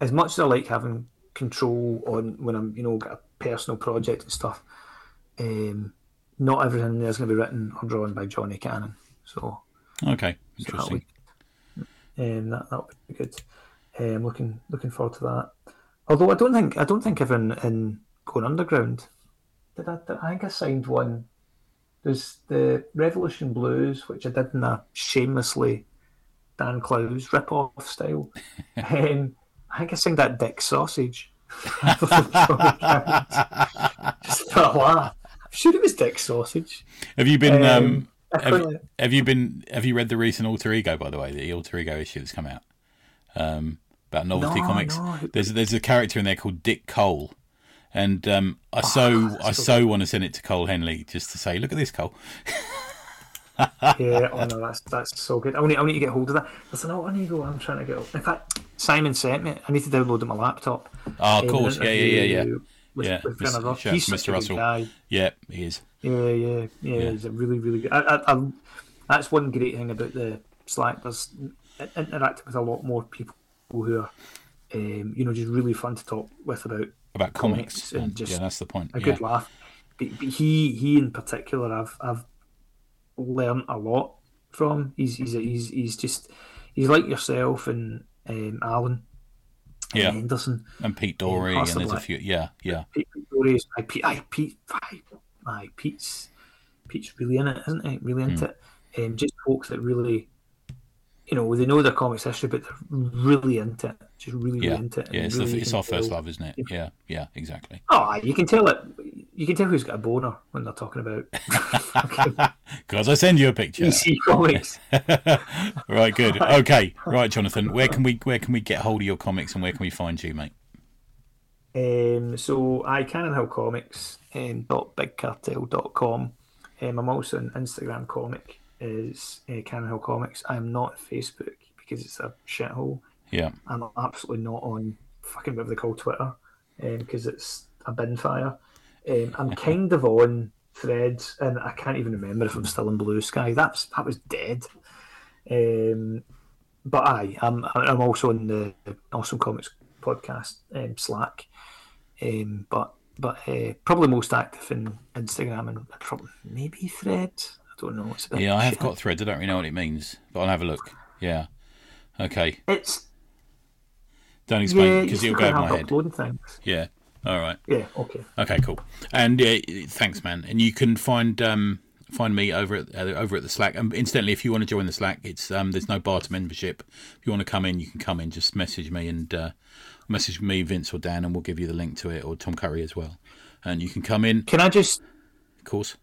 as much as I like having control on when I'm you know got a personal project and stuff. Um, not everything there's going to be written or drawn by Jonny Canon. So Okay, so interesting. be, um, that that'll be good. I'm looking looking forward to that. Although I don't think I don't think everyone in going underground. Did I? Did, I think I signed one. There's the Revolution Blues, which I did in a shamelessly Dan Clowes rip-off style. [LAUGHS] um, I think I signed that Dick Sausage. [LAUGHS] Just for a laugh. I'm sure it was Dick Sausage. Have you been? Um, Um, have, have you been? Have you read the recent Alter Ego? By the way, the Alter Ego issue that's come out um, about novelty No, comics. no. There's there's a character in there called Dick Cole, and um, Oh, I so I so want to send it to Cole Henley just to say, look at this, Cole. [LAUGHS] Yeah, oh no, that's that's so good. I need, I need to get hold of that. There's an alter ego I'm trying to get. In fact, Simon sent me. I need to download it on my laptop. Oh, of course, yeah, yeah, yeah, yeah. With, Yeah, with Mr. Shout out He's Mr. Russell. guy. Yeah, he is. Yeah, yeah, yeah, He's a really, really good. I, I, I, that's one great thing about the Slack. There's in- interacting with a lot more people who are, um, you know, just really fun to talk with about About comics. Comics and and- just yeah, that's the point. a yeah. good laugh. But, but he, he in particular, I've, I've learned a lot from. He's, he's, he's, he's just, he's like yourself and um, Alan. and Yeah. Henderson. And Pete Doree, and there's a few. Yeah, yeah, Pete, Pete Doree is my Pete. Aye, Pete. Aye, aye, Pete's Pete's really in it, isn't he? Really into it. Um, just folks that really, you know, they know their comics history, but they're really into it. Just really, yeah, really into it. yeah. It's, really the, it's can our first love, isn't it? Yeah, yeah, exactly. Oh, you can tell it. You can tell who's got a boner when they're talking about [LAUGHS] Because I send you a picture. DC comics. [LAUGHS] right, good. [LAUGHS] Okay, right, Jonathan. Where can we where can we get hold of your comics and where can we find you, mate? Um, so I Cannon Hill Comics um, dot bigcartel.com. Um, I'm also on Instagram comic is uh, Cannon Hill Comics. I'm not Facebook because it's a shithole. Yeah, I'm absolutely not on fucking whatever they call Twitter because it's a bin fire. Um, I'm kind of on Threads, and I can't even remember if I'm still in Bluesky. That's that was dead. Um, but aye, I'm I'm also on the Awesome Comics podcast um, Slack. Um, but but uh, probably most active in Instagram and probably maybe Threads. Know. It's a yeah. I have got threads. I don't really know what it means, but I'll have a look. Yeah. Okay. It's Don't explain because still it'll go over my head. things. Yeah. All right. Yeah, okay. Okay, cool. And yeah, thanks, man. And you can find um, find me over at uh, over at the Slack. And incidentally, if you want to join the Slack, it's um, there's no bar to membership. If you want to come in, you can come in. Just message me and uh, message me, Vince or Dan, and we'll give you the link to it, or Tom Curry as well. And you can come in, Can I just of course.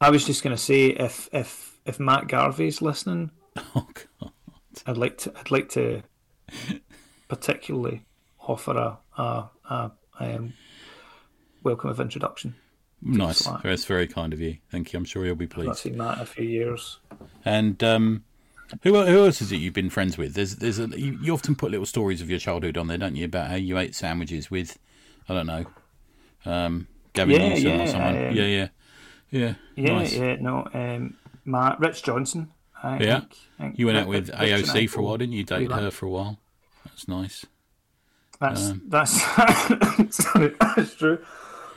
I was just going to say if if if Matt Garvey's listening, [LAUGHS] Oh God. I'd like to I'd like to particularly offer a a, a um, welcome of introduction. Nice. Slack. That's very kind of you. Thank you. I'm sure you'll be I've not pleased. seen Matt in a few years. And um, who who else is it you've been friends with? There's there's a, you, you often put little stories of your childhood on there, don't you? About how you ate sandwiches with, I don't know, um, Gavin Yeah, Newsom or yeah, someone. um, yeah, yeah, yeah. Yeah, nice. yeah, no, um, Matt Rich Johnston. I Yeah. think, think You went out with Rich AOC for a while, didn't you? Dated back. her for a while. That's nice. That's Um, that's [COUGHS] sorry, [COUGHS] that's true.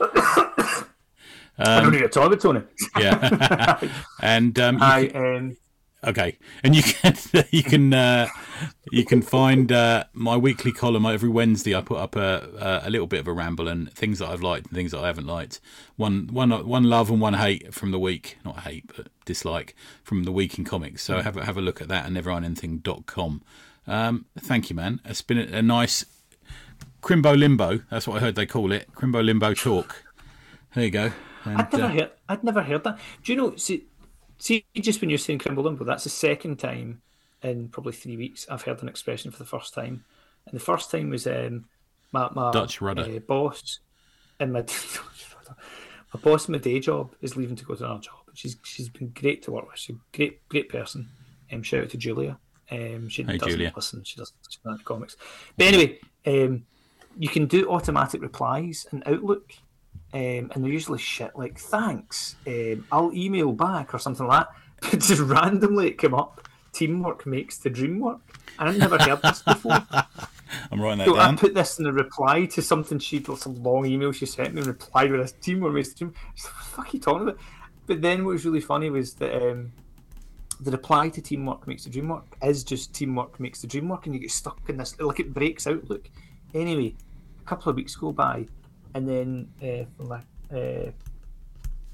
[COUGHS] I don't Um, need talk about Tony. yeah, [LAUGHS] [LAUGHS] and um, I um, Okay, and you [LAUGHS] can you can uh, you can find uh, my weekly column every Wednesday. I put up a, a little bit of a ramble and things that I've liked and things that I haven't liked. One one one love and one hate from the week, not hate but dislike from the week in comics. So have a, have a look at that at neverindanything.com. Um, thank you, man. It's been a, a nice Crimbo Limbo. That's what I heard they call it. Crimbo Limbo talk. There you go. And, I'd never uh, heard. I'd never heard that. Do you know? See, see, just when you're saying Crimble Limbo, that's the second time in probably three weeks I've heard an expression for the first time. And the first time was um, my, my Dutch rudder. uh, boss in my [LAUGHS] my boss in my day job is leaving to go to another job. She's she's been great to work with. She's a great great person. Um, shout out to Julia. Um, she Hey, doesn't Julia. listen. She doesn't comics. But anyway, um, you can do automatic replies in Outlook um, and they're usually shit like thanks, um, I'll email back or something like that. [LAUGHS] Just randomly it came up. Teamwork makes the dream work. And I've never heard this before. [LAUGHS] I'm writing that So I put this in a reply to something she some long email she sent me and replied with this teamwork makes the dream. I like, what the fuck are you talking about? But then what was really funny was that um, the reply to teamwork makes the dream work is just teamwork makes the dream work and you get stuck in this like it breaks Outlook. Anyway, a couple of weeks go by and then uh, for my uh,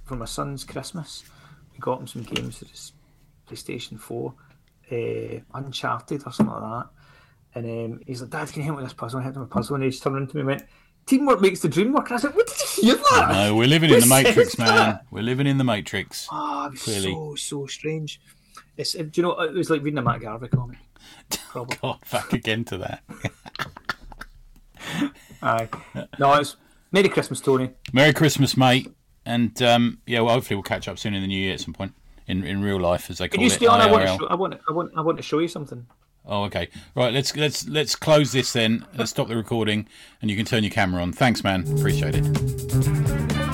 for my son's Christmas, we got him some games for his PlayStation Four, uh, Uncharted or something like that. And um, he's like, Dad, can you help me with this puzzle? I helped him with a puzzle, and he just turned around to me and went, Teamwork makes the dream work. And I said, What did you hear that? No, [LAUGHS] we're living in the Matrix, man. that? We're living in the Matrix. Oh, Clearly. so so strange. It's, do you know? It was like reading a Matt Garvey comic. Probably. [LAUGHS] God, back again to that. [LAUGHS] Aye. No, it's Merry Christmas, Tony. Merry Christmas, mate. And um, yeah, well, hopefully we'll catch up soon in the new year at some point in, in real life, as they call Can you it. stay on? I want, to show, I want, I want, I want to show you something. Oh, okay. Right, let's let's let's close this then. Let's stop the recording, and you can turn your camera on. Thanks, man. Appreciate it.